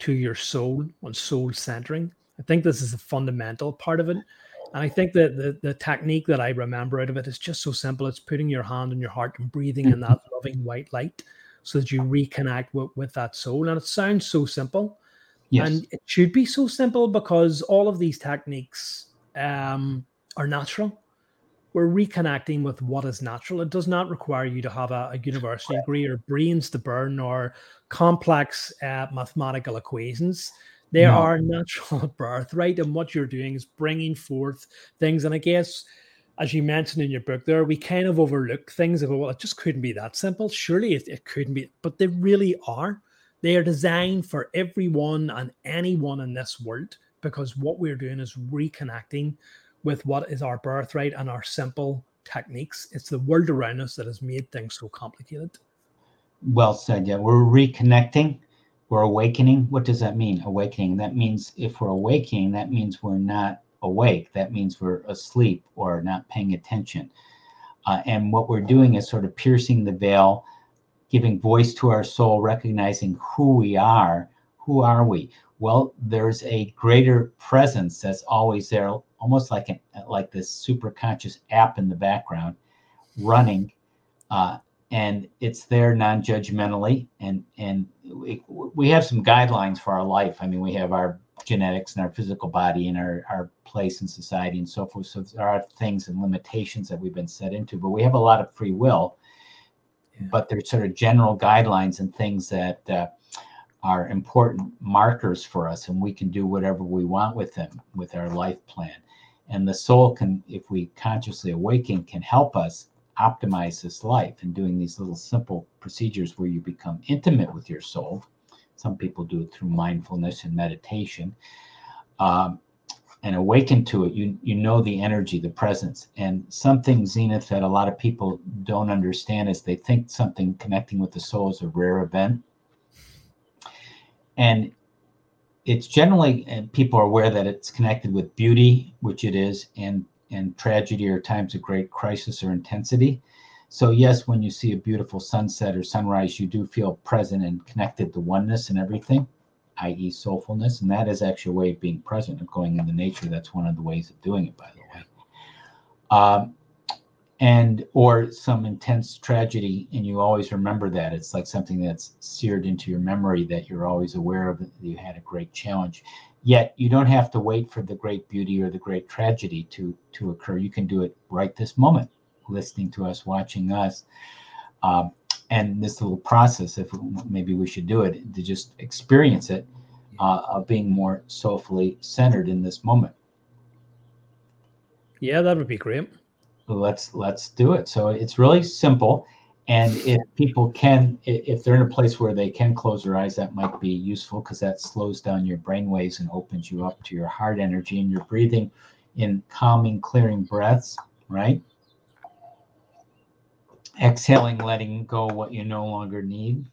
to your soul and soul centering. I think this is a fundamental part of it. And I think that the, the technique that I remember out of it is just so simple. It's putting your hand on your heart and breathing in that loving white light so that you reconnect with, with that soul. And it sounds so simple. Yes. And it should be so simple because all of these techniques um, are natural we're reconnecting with what is natural. It does not require you to have a, a university degree or brains to burn or complex uh, mathematical equations. They no. are natural at birth, right? And what you're doing is bringing forth things. And I guess, as you mentioned in your book, there we kind of overlook things of well, it just couldn't be that simple. Surely it, it couldn't be, but they really are. They are designed for everyone and anyone in this world because what we're doing is reconnecting with what is our birthright and our simple techniques. It's the world around us that has made things so complicated. Well said. Yeah, we're reconnecting. We're awakening. What does that mean? Awakening. That means if we're awakening, that means we're not awake. That means we're asleep or not paying attention. Uh, and what we're doing is sort of piercing the veil, giving voice to our soul, recognizing who we are. Who are we? Well, there's a greater presence that's always there, almost like an, like this super conscious app in the background, running, uh, and it's there non-judgmentally. And and we, we have some guidelines for our life. I mean, we have our genetics and our physical body and our, our place in society and so forth. So there are things and limitations that we've been set into, but we have a lot of free will. Yeah. But there's sort of general guidelines and things that uh, are important markers for us, and we can do whatever we want with them with our life plan. And the soul can, if we consciously awaken, can help us optimize this life and doing these little simple procedures where you become intimate with your soul some people do it through mindfulness and meditation. Um, and awaken to it, you you know the energy, the presence, and something Zenith that a lot of people don't understand is they think something connecting with the soul is a rare event, and it's generally and people are aware that it's connected with beauty, which it is, and and tragedy or times of great crisis or intensity. So, yes, when you see a beautiful sunset or sunrise, you do feel present and connected to oneness and everything, i.e., soulfulness. And that is actually a way of being present of going into nature. That's one of the ways of doing it, by the way. Um, and or some intense tragedy and you always remember that it's like something that's seared into your memory that you're always aware of that you had a great challenge yet you don't have to wait for the great beauty or the great tragedy to to occur you can do it right this moment listening to us, watching us. Um, and this little process, if maybe we should do it, to just experience it uh, of being more soulfully centered in this moment. Yeah, that would be great. Let's let's do it. So it's really simple, and if people can, if they're in a place where they can close their eyes, that might be useful because that slows down your brain waves and opens you up to your heart energy, and you're breathing in calming, clearing breaths, right? Exhaling, letting go what you no longer need.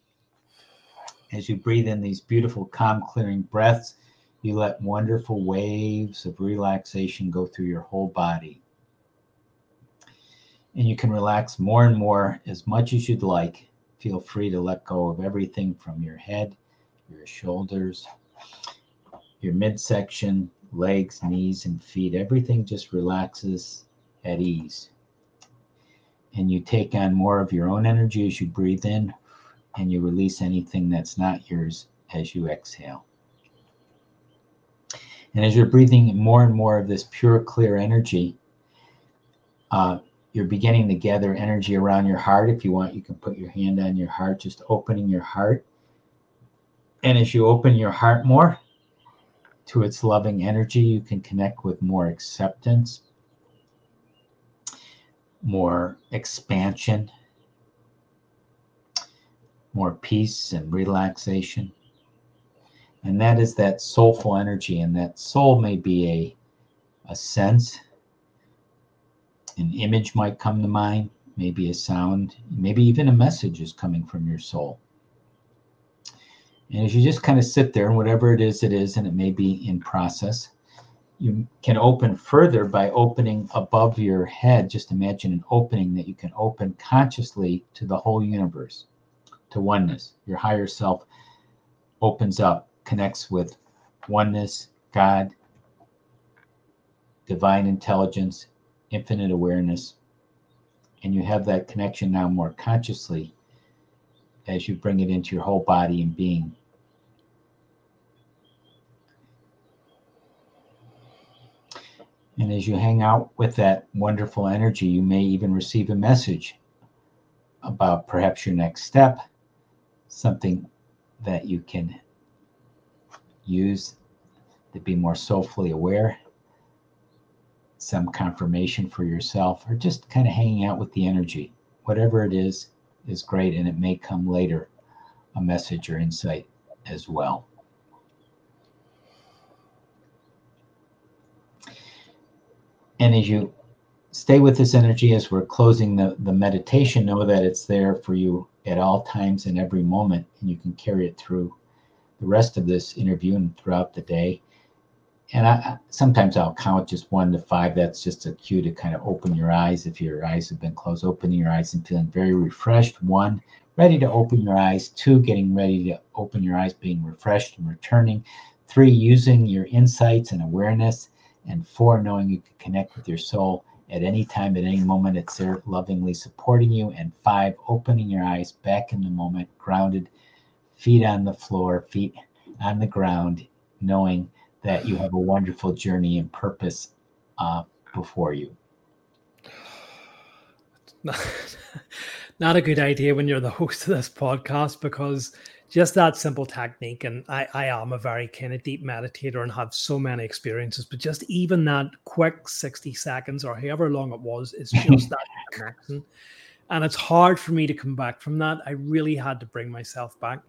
As you breathe in these beautiful, calm, clearing breaths, you let wonderful waves of relaxation go through your whole body. And you can relax more and more as much as you'd like. Feel free to let go of everything from your head, your shoulders, your midsection, legs, knees, and feet. Everything just relaxes at ease and you take on more of your own energy as you breathe in and you release anything that's not yours as you exhale. And as you're breathing more and more of this pure, clear energy, uh, you're beginning to gather energy around your heart. If you want, you can put your hand on your heart, just opening your heart. And as you open your heart more to its loving energy, you can connect with more acceptance, more expansion, more peace and relaxation. And that is that soulful energy. And that soul may be a, a sense, an image might come to mind, maybe a sound, maybe even a message is coming from your soul. And as you just kind of sit there, and whatever it is, it is, and it may be in process, you can open further by opening above your head. Just imagine an opening that you can open consciously to the whole universe, to oneness. Your higher self opens up, connects with oneness, God, divine intelligence, infinite awareness. And you have that connection now more consciously as you bring it into your whole body and being. And as you hang out with that wonderful energy, you may even receive a message about perhaps your next step, something that you can use to be more soulfully aware, some confirmation for yourself, or just kind of hanging out with the energy. Whatever it is, is great, and it may come later a message or insight as well. And as you stay with this energy as we're closing the, the meditation, know that it's there for you at all times and every moment, and you can carry it through the rest of this interview and throughout the day. And I, sometimes I'll count just one to five. That's just a cue to kind of open your eyes. If your eyes have been closed, opening your eyes and feeling very refreshed. One, ready to open your eyes. Two, getting ready to open your eyes, being refreshed and returning. Three, using your insights and awareness. And four, knowing you can connect with your soul at any time, at any moment. It's there lovingly supporting you. And five, opening your eyes back in the moment, grounded, feet on the floor, feet on the ground, knowing that you have a wonderful journey and purpose uh, before you. Not a good idea when you're the host of this podcast because just that simple technique, and I, I am a very kind of deep meditator and have so many experiences, but just even that quick 60 seconds or however long it was, is just that connection. And it's hard for me to come back from that. I really had to bring myself back.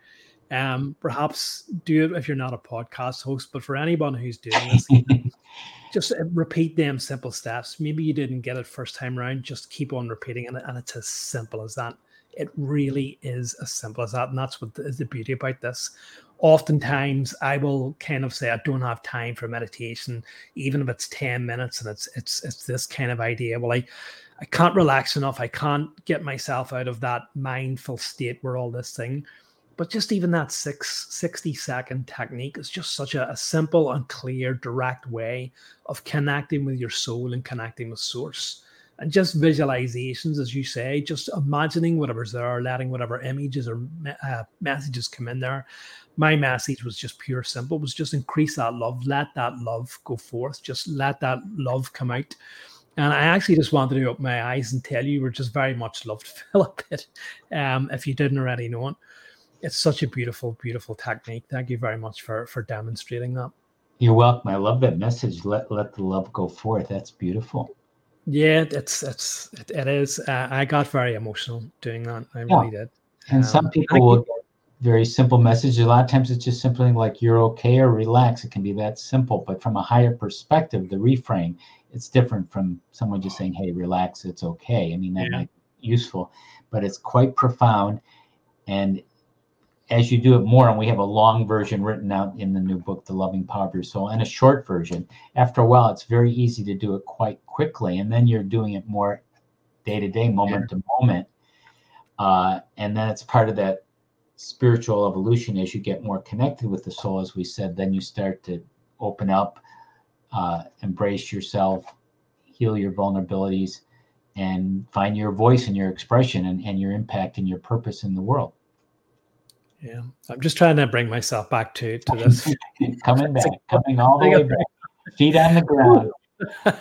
Um, perhaps do it if you're not a podcast host, but for anyone who's doing this, just uh, repeat them simple steps. Maybe you didn't get it first time around, just keep on repeating it, and it's as simple as that. It really is as simple as that, and that's what is the beauty about this. Oftentimes, I will kind of say I don't have time for meditation, even if it's ten minutes, and it's it's it's this kind of idea. Well, I I can't relax enough. I can't get myself out of that mindful state where all this thing but just even that six, 60 second technique is just such a, a, simple and clear, direct way of connecting with your soul and connecting with source. And just visualizations, as you say, just imagining whatever's there, letting whatever images or uh, messages come in there. My message was just pure simple, was just increase that love, let that love go forth, just let that love come out. And I actually just wanted to open my eyes and tell you we're just very much loved Phillip it, um, if you didn't already know it it's such a beautiful, beautiful technique. Thank you very much for for demonstrating that. You're welcome. I love that message. Let let the love go forth. That's beautiful. Yeah, it's it's it, it is. Uh, I got very emotional doing that. I yeah. really did. And um, some people will get very simple messages. A lot of times it's just simply like you're okay or relax. It can be that simple. But from a higher perspective, the reframe, it's different from someone just saying, "Hey, relax, it's okay." I mean, that yeah. might be useful, but it's quite profound. And as you do it more, and we have a long version written out in the new book, The Loving Power of Your Soul, and a short version. After a while, it's very easy to do it quite quickly, and then you're doing it more day to day, moment to moment, uh, and then it's part of that spiritual evolution as you get more connected with the soul. As we said, then you start to open up, uh, embrace yourself, heal your vulnerabilities, and find your voice and your expression and, and your impact and your purpose in the world. Yeah, I'm just trying to bring myself back to to this. coming back, coming all the way back, feet on the ground.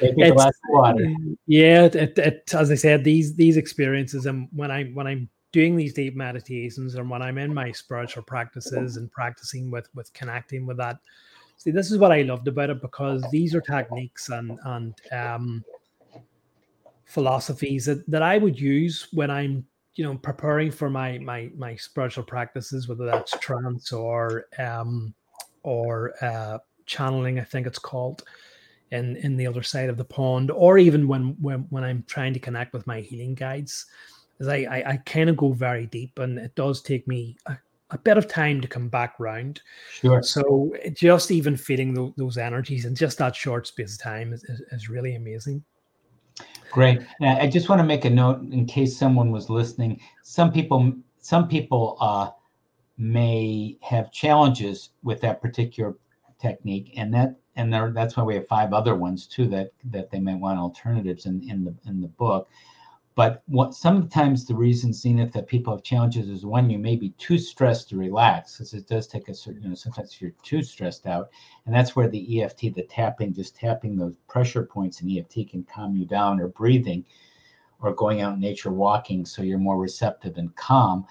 Take a glass of water. Yeah, it, it, as I said, these these experiences, and when I when I'm doing these deep meditations, and when I'm in my spiritual practices and practicing with with connecting with that, see, this is what I loved about it because these are techniques and and um, philosophies that, that I would use when I'm you know preparing for my my my spiritual practices whether that's trance or um or uh channeling i think it's called in in the other side of the pond or even when when when i'm trying to connect with my healing guides as i i, I kind of go very deep and it does take me a, a bit of time to come back round. Sure. So just even feeling those, those energies in just that short space of time is, is, is really amazing Great. Now, I just want to make a note in case someone was listening. Some people, some people uh, may have challenges with that particular technique, and that and there, that's why we have five other ones too that that they might want alternatives in in the in the book. But what sometimes the reason, Zenith, that people have challenges is when you may be too stressed to relax, because it does take a certain, you know, sometimes you're too stressed out. And that's where the EFT, the tapping, just tapping those pressure points in EFT can calm you down, or breathing, or going out in nature walking so you're more receptive and calm.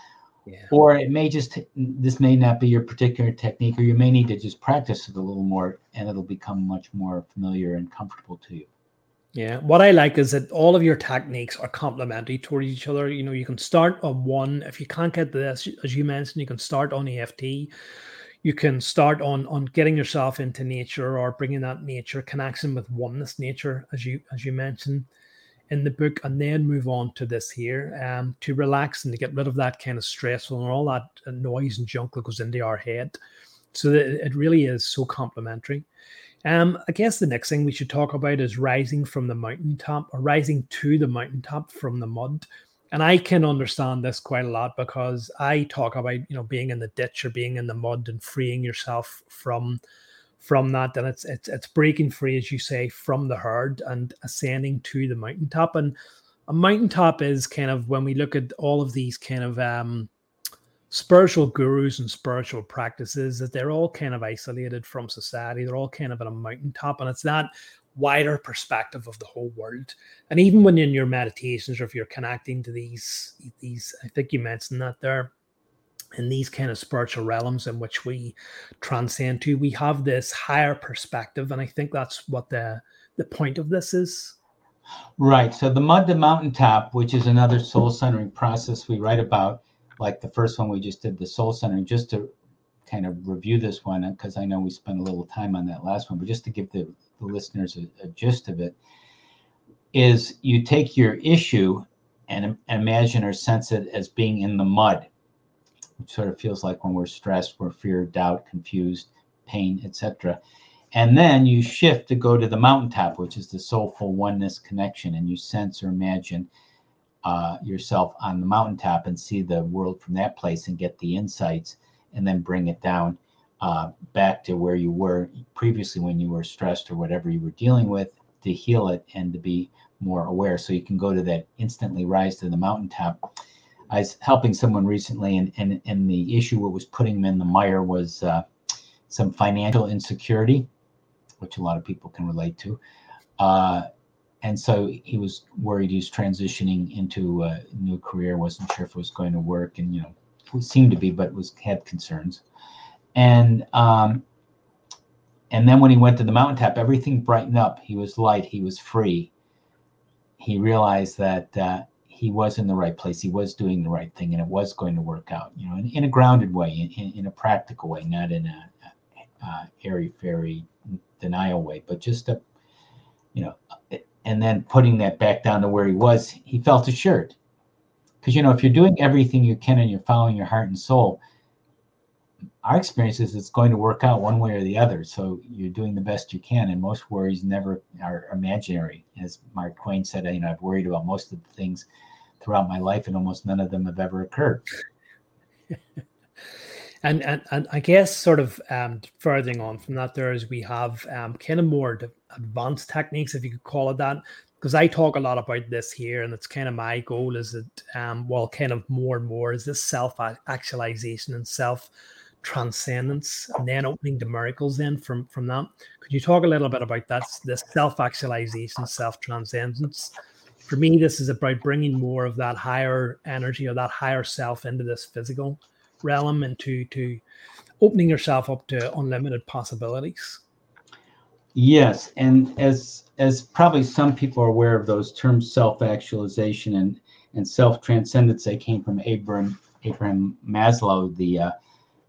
Yeah. Or it may just, this may not be your particular technique, or you may need to just practice it a little more and it'll become much more familiar and comfortable to you. Yeah, what I like is that all of your techniques are complementary toward each other. You know, you can start on one. If you can't get this, as you mentioned, you can start on EFT. You can start on on getting yourself into nature or bringing that nature connection with oneness nature, as you as you mentioned in the book, and then move on to this here um, to relax and to get rid of that kind of stressful and all that noise and junk that goes into our head So that it really is so complementary. Um, I guess the next thing we should talk about is rising from the mountaintop or rising to the mountaintop from the mud. And I can understand this quite a lot because I talk about you know being in the ditch or being in the mud and freeing yourself from from that. And it's it's it's breaking free, as you say, from the herd and ascending to the mountaintop. And a mountaintop is kind of when we look at all of these kind of um, spiritual gurus and spiritual practices that they're all kind of isolated from society. They're all kind of at a mountaintop, and it's that wider perspective of the whole world. And even when in your meditations or if you're connecting to these these, I think you mentioned that there in these kind of spiritual realms in which we transcend to, we have this higher perspective, and I think that's what the the point of this is. Right. So the mud to mountaintop, which is another soul centering process we write about, like the first one we just did, the soul centering, just to kind of review this one, because I know we spent a little time on that last one, but just to give the, the listeners a, a gist of it, is you take your issue and imagine or sense it as being in the mud, which sort of feels like when we're stressed, we're fear, doubt, confused, pain, etc. And then you shift to go to the mountaintop, which is the soulful oneness connection, and you sense or imagine uh, yourself on the mountaintop and see the world from that place and get the insights and then bring it down uh, back to where you were previously when you were stressed or whatever you were dealing with to heal it and to be more aware. So you can go to that instantly rise to the mountaintop. I was helping someone recently, and, and, and the issue what was putting them in the mire was uh, some financial insecurity, which a lot of people can relate to. Uh, and so he was worried he was transitioning into a new career wasn't sure if it was going to work and you know it seemed to be but was had concerns. And um and then when he went to the mountaintop everything brightened up. He was light he was free. He realized that uh, he was in the right place he was doing the right thing and it was going to work out you know in, in a grounded way in, in, a practical way not in a, a, a airy fairy denial way but just a you know and then putting that back down to where he was, he felt assured. Because you know, if you're doing everything you can and you're following your heart and soul, our experience is it's going to work out one way or the other. So you're doing the best you can, and most worries never are imaginary. As Mark Twain said, you know, I've worried about most of the things throughout my life, and almost none of them have ever occurred. and, and and I guess sort of um, furthering on from that, there is we have um, kind of more advanced techniques, if you could call it that. Because I talk a lot about this here, and it's kind of my goal is that, um, well, kind of more and more is this self actualization and self transcendence, and then opening to miracles. Then from from that, could you talk a little bit about that? This self actualization, self transcendence. For me, this is about bringing more of that higher energy or that higher self into this physical realm, and to to opening yourself up to unlimited possibilities. Yes, and as as probably some people are aware of those terms, self-actualization and and self-transcendence, they came from Abraham Abraham Maslow, the uh,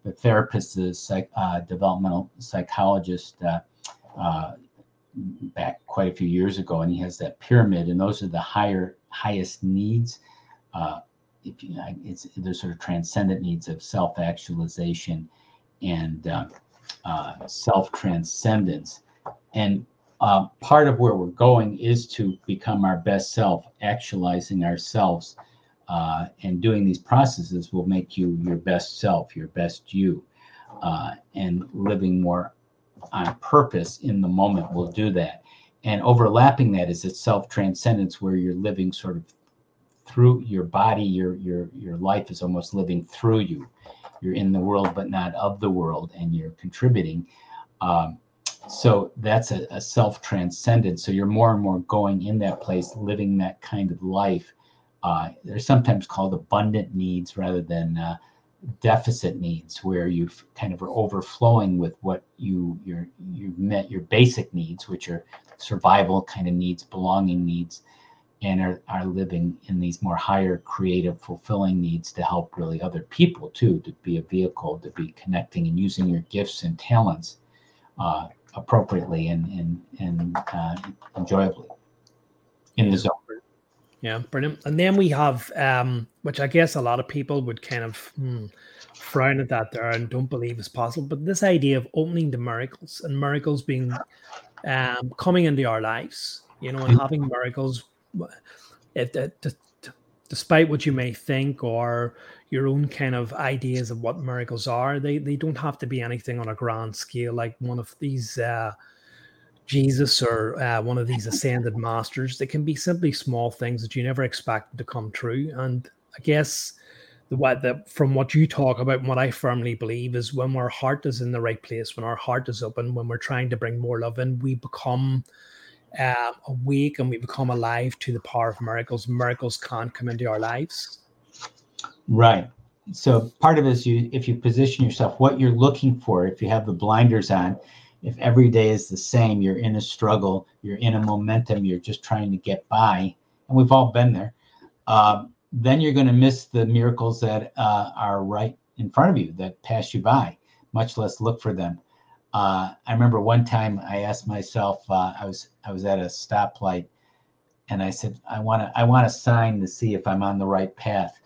the therapist, the psych, uh, developmental psychologist, uh, uh, back quite a few years ago, and he has that pyramid, and those are the higher highest needs. Uh, if you, it's there's sort of transcendent needs of self-actualization and uh, self-transcendence and uh, part of where we're going is to become our best self, actualizing ourselves. Uh, and doing these processes will make you your best self, your best you. Uh, and living more on purpose in the moment will do that. And overlapping that is its self transcendence, where you're living sort of through your body, your your your life is almost living through you. You're in the world, but not of the world, and you're contributing. Um, so that's a, a self transcendence so you're more and more going in that place living that kind of life uh, they're sometimes called abundant needs rather than uh, deficit needs where you kind of are overflowing with what you you're you've met your basic needs which are survival kind of needs belonging needs and are, are living in these more higher creative fulfilling needs to help really other people too to be a vehicle to be connecting and using your gifts and talents uh, appropriately and and and uh, enjoyably in the zone. Yeah, brilliant. And then we have, um, which I guess a lot of people would kind of, hmm, frown at that there and don't believe is possible. But this idea of opening to miracles and miracles being um, coming into our lives, you know, and mm. having miracles, it, it, despite what you may think or your own kind of ideas of what miracles are, they they don't have to be anything on a grand scale like one of these. Uh, Jesus or uh, one of these ascended masters. They can be simply small things that you never expected to come true. And I guess the what that from what you talk about and what I firmly believe is when our heart is in the right place, when our heart is open, when we're trying to bring more love in, we become uh, week and we become alive to the power of miracles. Miracles can't come into our lives. Right. So part of it is you if you position yourself, what you're looking for, if you have the blinders on, if every day is the same, you're in a struggle, you're in a momentum, you're just trying to get by, and we've all been there. Um, then you're going to miss the miracles that uh, are right in front of you that pass you by, much less look for them. Uh, I remember one time I asked myself, uh, I was I was at a stoplight, and I said, I want to I want a sign to see if I'm on the right path.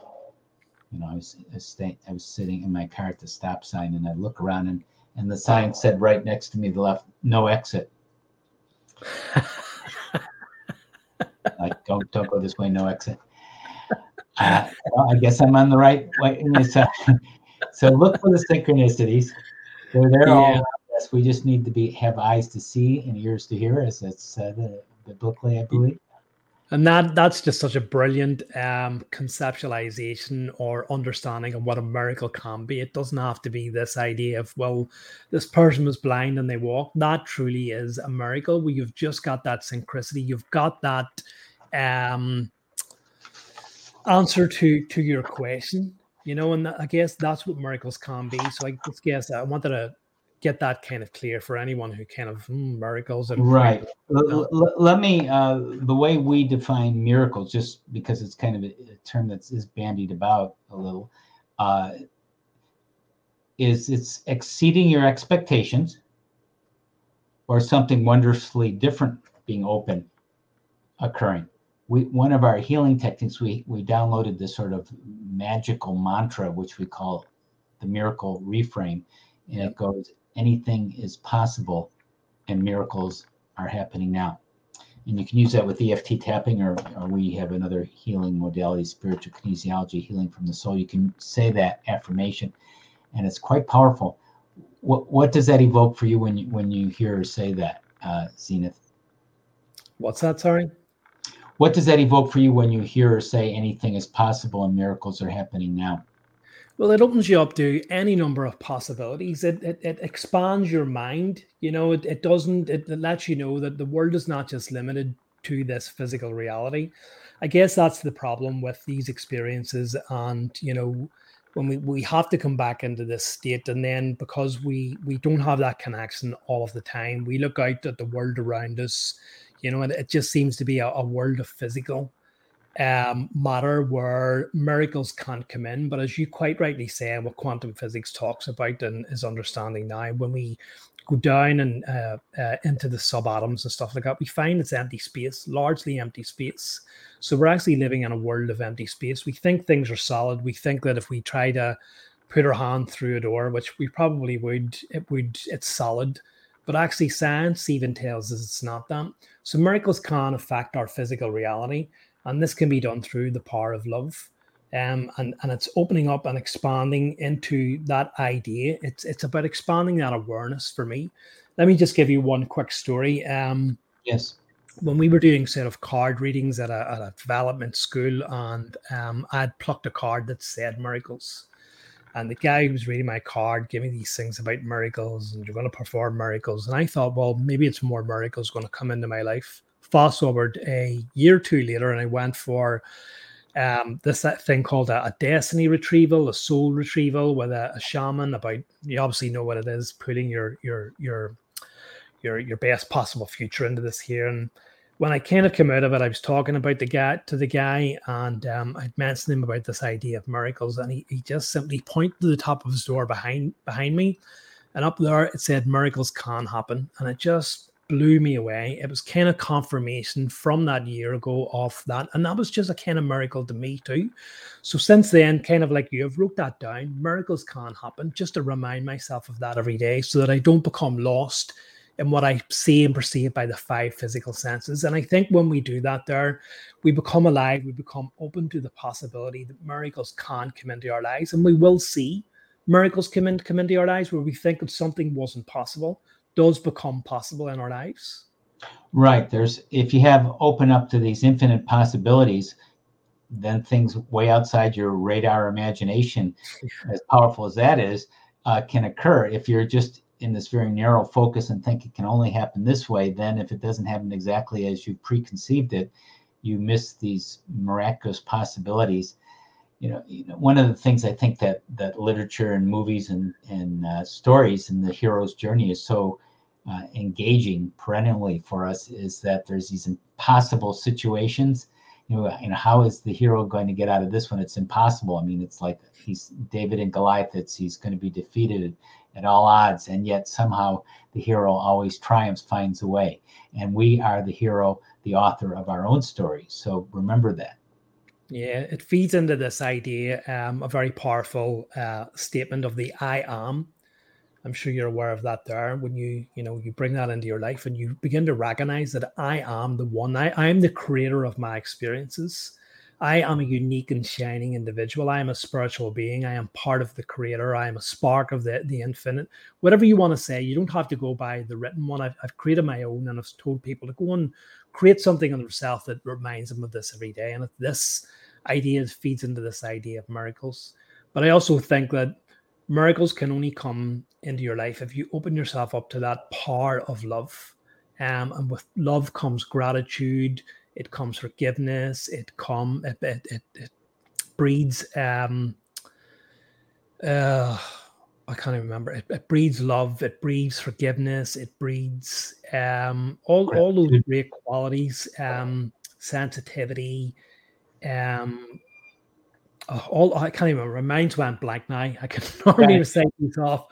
You know, I was I was, staying, I was sitting in my car at the stop sign, and I look around, and and the sign said right next to me, the left, no exit. like don't don't go this way, no exit uh, well, I guess I'm on the right way. So, so look for the synchronicities. They're there yeah. all yes. We just need to be have eyes to see and ears to hear, as it's said uh, biblically, I believe. And that that's just such a brilliant um, conceptualization or understanding of what a miracle can be. It doesn't have to be this idea of well, this person was blind and they walked. That truly is a miracle. Where you've just got that synchronicity. You've got that um, answer to to your question you know and i guess that's what miracles can be so i guess i wanted to get that kind of clear for anyone who kind of mm, miracles and right. L- l- let me uh, the way we define miracles just because it's kind of a, a term that is bandied about a little uh, is it's exceeding your expectations or something wondrously different being open occurring. We one of our healing techniques we we downloaded this sort of magical mantra which we call the miracle reframe and it goes anything is possible and miracles are happening now. And you can use that with EFT tapping or, or we have another healing modality spiritual kinesiology healing from the soul. You can say that affirmation and it's quite powerful. What what does that evoke for you when you when you hear her say that uh, zenith? What's that sorry? What does that evoke for you when you hear her say anything is possible and miracles are happening now? Well, it opens you up to any number of possibilities. It, it, it expands your mind. You know, it, it doesn't, it, it lets you know that the world is not just limited to this physical reality. I guess that's the problem with these experiences. And, you know, when we, we have to come back into this state and then because we we don't have that connection all of the time we look out at the world around us you know, and it just seems to be a, a world of physical um, matter where miracles can't come in. But as you quite rightly say, what quantum physics talks about and is understanding now, when we go down and uh, uh, into the subatoms and stuff like that, we find it's empty space, largely empty space. So we're actually living in a world of empty space. We think things are solid. We think that if we try to put our hand through a door, which we probably would, it would, it's solid. But actually, science even tells us it's not that. So miracles can affect our physical reality, and this can be done through the power of love. Um, and and it's opening up and expanding into that idea. It's it's about expanding that awareness for me. Let me just give you one quick story. Um, yes. When we were doing set of card readings at a, at a development school, and um, I'd plucked a card that said miracles, and the guy who was reading my card gave me these things about miracles and you're going to perform miracles. And I thought, well, maybe it's more miracles going to come into my life. Fast forward a year or two later, and I went for um, this thing called a, a, destiny retrieval, a soul retrieval with a, a, shaman. About you obviously know what it is, putting your your your your your best possible future into this here. And when I kind of came out of it, I was talking about the guy to the guy, and um, I mentioned him about this idea of miracles, and he, he just simply pointed to the top of his door behind behind me, and up there it said miracles can happen, and it just blew me away. It was kind of confirmation from that year ago of that. And that was just a kind of miracle to me too. So since then, kind of like you have wrote that down, miracles can happen just to remind myself of that every day so that I don't become lost in what I see and perceive by the five physical senses. And I think when we do that there, we become alive, we become open to the possibility that miracles can come into our lives and we will see miracles come, in, come into our lives where we think that something wasn't possible does become possible in our lives. Right. There's if you have open up to these infinite possibilities, then things way outside your radar imagination, as powerful as that is, uh, can occur. If you're just in this very narrow focus and think it can only happen this way, then if it doesn't happen exactly as you preconceived it, you miss these miraculous possibilities you know, you know, one of the things I think that that literature and movies and and uh, stories and the hero's journey is so uh, engaging perennially for us is that there's these impossible situations. You know, you know, how is the hero going to get out of this one? It's impossible. I mean, it's like he's David and Goliath. It's he's going to be defeated at all odds, and yet somehow the hero always triumphs, finds a way. And we are the hero, the author of our own story. So remember that. Yeah, it feeds into this idea, um, a very powerful uh, statement of the I am. I'm sure you're aware of that there. When you, you know, you bring that into your life and you begin to recognize that I am the one, I, I am the creator of my experiences. I am a unique and shining individual. I am a spiritual being. I am part of the creator. I am a spark of the, the infinite. Whatever you want to say, you don't have to go by the written one. I've, I've created my own and I've told people to go and create something on themselves that reminds them of this every day. And this idea feeds into this idea of miracles. But I also think that miracles can only come into your life if you open yourself up to that power of love. Um, and with love comes gratitude, it comes forgiveness, it come it it, it, it breeds um uh I can't even remember. It, it, breeds love. It breeds forgiveness. It breeds um, all all those great qualities, um, sensitivity, um, oh, all I can't even remember. My mind's went blank now. I can normally right. say these off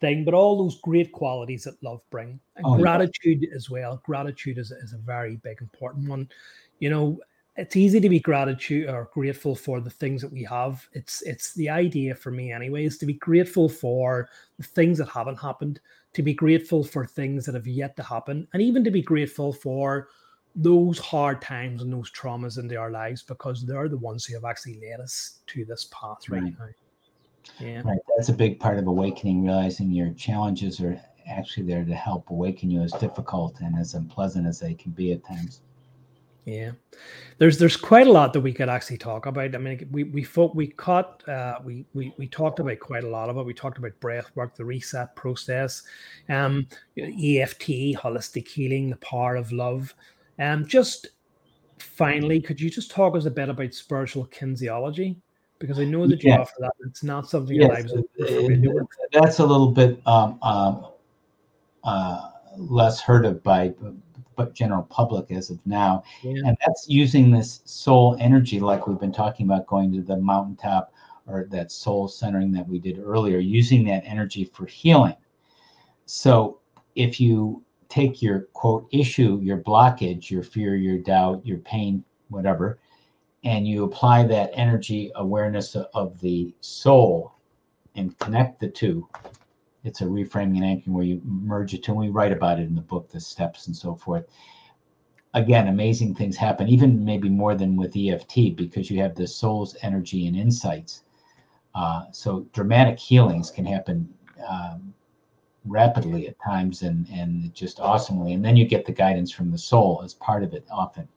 thing, but all those great qualities that love bring and oh, gratitude yeah. as well. Gratitude is, is a very big important one. You know, it's easy to be gratitude or grateful for the things that we have. It's it's the idea for me anyway is to be grateful for the things that haven't happened, to be grateful for things that have yet to happen, and even to be grateful for those hard times and those traumas into our lives because they're the ones who have actually led us to this path right, right now. Yeah. Right. That's a big part of awakening, realizing your challenges are actually there to help awaken you as difficult and as unpleasant as they can be at times. Yeah, there's there's quite a lot that we could actually talk about. I mean, we we folk we caught uh, we we we talked about quite a lot of it. We talked about breath work, the reset process, um, EFT, holistic healing, the power of love. Um, just finally, could you just talk us a bit about spiritual kinesiology? Because I know that you offer that. It's not something yes, that I was familiar with. That's a little bit um, um, uh, less heard of by but general public as of now. Yeah. And that's using this soul energy, like we've been talking about going to the mountaintop or that soul centering that we did earlier, using that energy for healing. So if you take your quote issue, your blockage, your fear, your doubt, your pain, whatever, and you apply that energy awareness of the soul and connect the two. It's a reframing and anchoring where you merge it two, and we write about it in the book, the steps and so forth. Again, amazing things happen, even maybe more than with EFT, because you have the soul's energy and insights. Uh, so dramatic healings can happen um, rapidly at times and and just awesomely. And then you get the guidance from the soul as part of it often.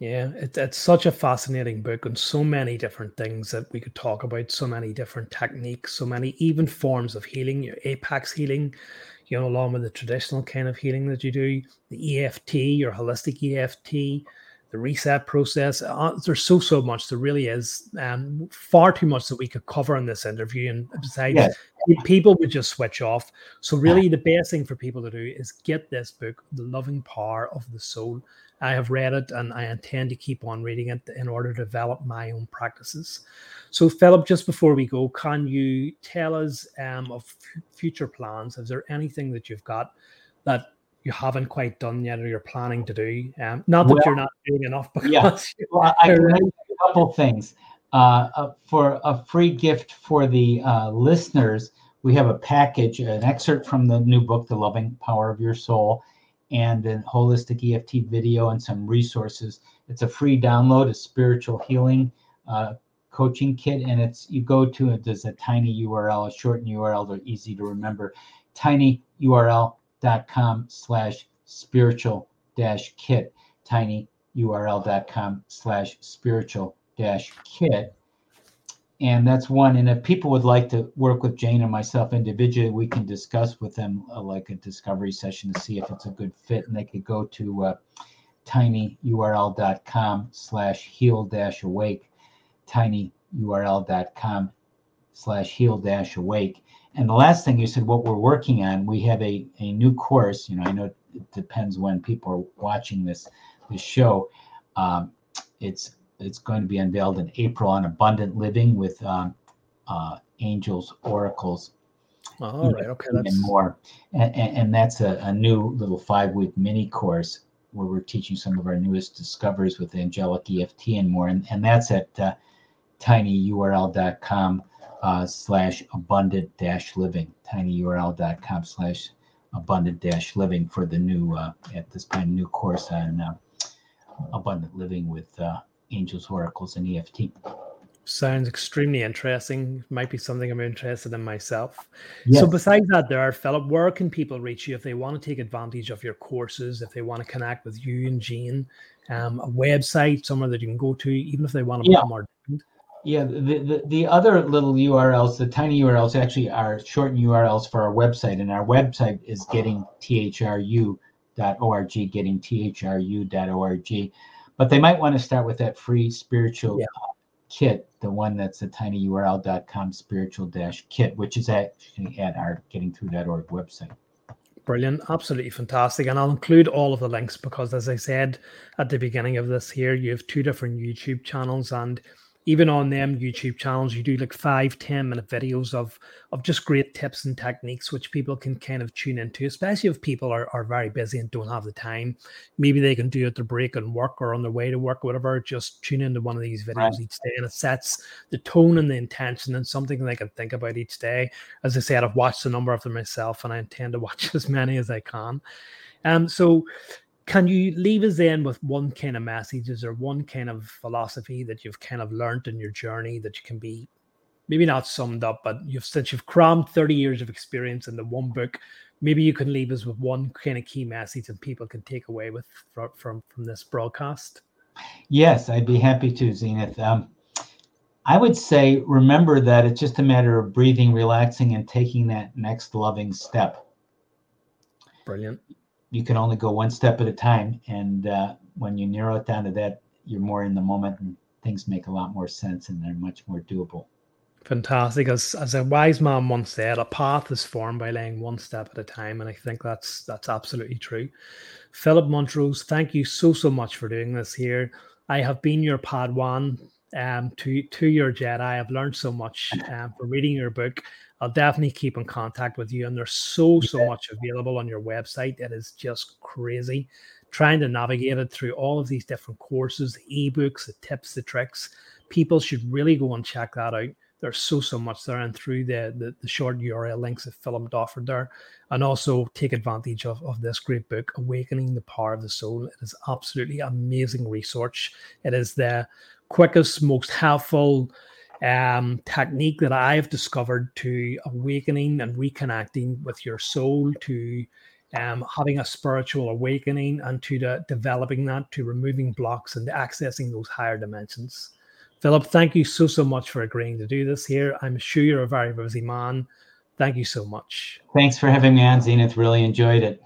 Yeah it, it's such a fascinating book and so many different things that we could talk about so many different techniques so many even forms of healing your apex healing you know along with the traditional kind of healing that you do the eft your holistic eft the reset process. Uh, there's so so much. There really is um, far too much that we could cover in this interview. And besides, yes. people would just switch off. So really, the best thing for people to do is get this book, The Loving Power of the Soul. I have read it, and I intend to keep on reading it in order to develop my own practices. So, Phillip, just before we go, can you tell us um, of f- future plans? Is there anything that you've got that you haven't quite done yet or you're planning to do? Um, not that well, you're not doing enough, because yeah. well, I, can a couple things. Uh, uh, for a free gift for the uh, listeners, we have a package, an excerpt from the new book, The Loving Power of Your Soul, and a holistic EFT video and some resources. It's a free download, a spiritual healing uh, coaching kit, and it's you go to it. There's a tiny URL, a short URL, they're easy to remember. tinyurl.com slash spiritual dash kit. tinyurl.com slash spiritual dash kit and that's one. And if people would like to work with Jane and myself individually, we can discuss with them uh, like a discovery session to see if it's a good fit. And they could go to uh, tinyurl.com slash heal dash awake, tinyurl.com slash heal dash awake. And the last thing you said, what we're working on, we have a, a new course. You know, I know it depends when people are watching this this show. Um, it's it's going to be unveiled in April on Abundant Living with um, uh, Angels, Oracles. All right, okay, and that's... more. And, and, and that's a, a, new little five week mini course where we're teaching some of our newest discoveries with angelic EFT and more. And, and that's at uh, tinyurl.com uh, slash abundant dash living, tinyurl.com slash abundant dash living for the new, uh, at this point, new course on uh, abundant living with uh, angels, oracles, and EFT. Sounds extremely interesting. Might be something I'm interested in myself. Yes. So, besides that, there, Phillip, where can people reach you if they want to take advantage of your courses, if they want to connect with you and Jane? Um, a website, somewhere that you can go to, even if they want to yeah. become more. Yeah, the, the, the other little URLs, the tiny URLs, actually are shortened URLs for our website, and our website is gettingthru.org, gettingthru.org. But they might want to start with that free spiritual yeah. kit, the one that's a tinyurl.com spiritual dash kit, which is actually at our gettingthru.org website. Brilliant. Absolutely fantastic. And I'll include all of the links because, as I said at the beginning of this here, you have two different YouTube channels and even on them YouTube channels, you do like five, 10 minute videos of of just great tips and techniques which people can kind of tune into, especially if people are, are very busy and don't have the time. Maybe they can do it to break and work or on their way to work or whatever. Just tune into one of these videos right. each day and it sets the tone and the intention and something they can think about each day. As I said, I've watched a number of them myself and I intend to watch as many as I can. Um, so can you leave us in with one kind of message? Is there one kind of philosophy that you've kind of learned in your journey that you can be maybe not summed up but you've since you've crammed 30 years of experience into one book maybe you can leave us with one kind of key message that people can take away with from from, from this broadcast? Yes i'd be happy to zenith. Um, i would say remember that it's just a matter of breathing relaxing and taking that next loving step. Brilliant you can only go one step at a time. And uh, when you narrow it down to that, you're more in the moment and things make a lot more sense and they're much more doable. Fantastic. As, as a wise man once said, a path is formed by laying one step at a time. And I think that's that's absolutely true. Phillip Mountrose, thank you so, so much for doing this here. I have been your Padawan um, to, to your Jedi. I've learned so much um, from reading your book. I'll definitely keep in contact with you. And there's so, so yeah. much available on your website. It is just crazy trying to navigate it through all of these different courses, the ebooks, the tips, the tricks. People should really go and check that out. There's so, so much there. And through the, the, the short URL links that Phillip offered there. And also take advantage of, of this great book, Awakening the Power of the Soul. It is absolutely amazing research. It is the quickest, most helpful, um, technique that I've discovered to awakening and reconnecting with your soul, to um, having a spiritual awakening, and to the, developing that, to removing blocks and accessing those higher dimensions. Phillip, thank you so, so much for agreeing to do this here. I'm sure you're a very busy man. Thank you so much. Thanks for having me on, Zenith. Really enjoyed it.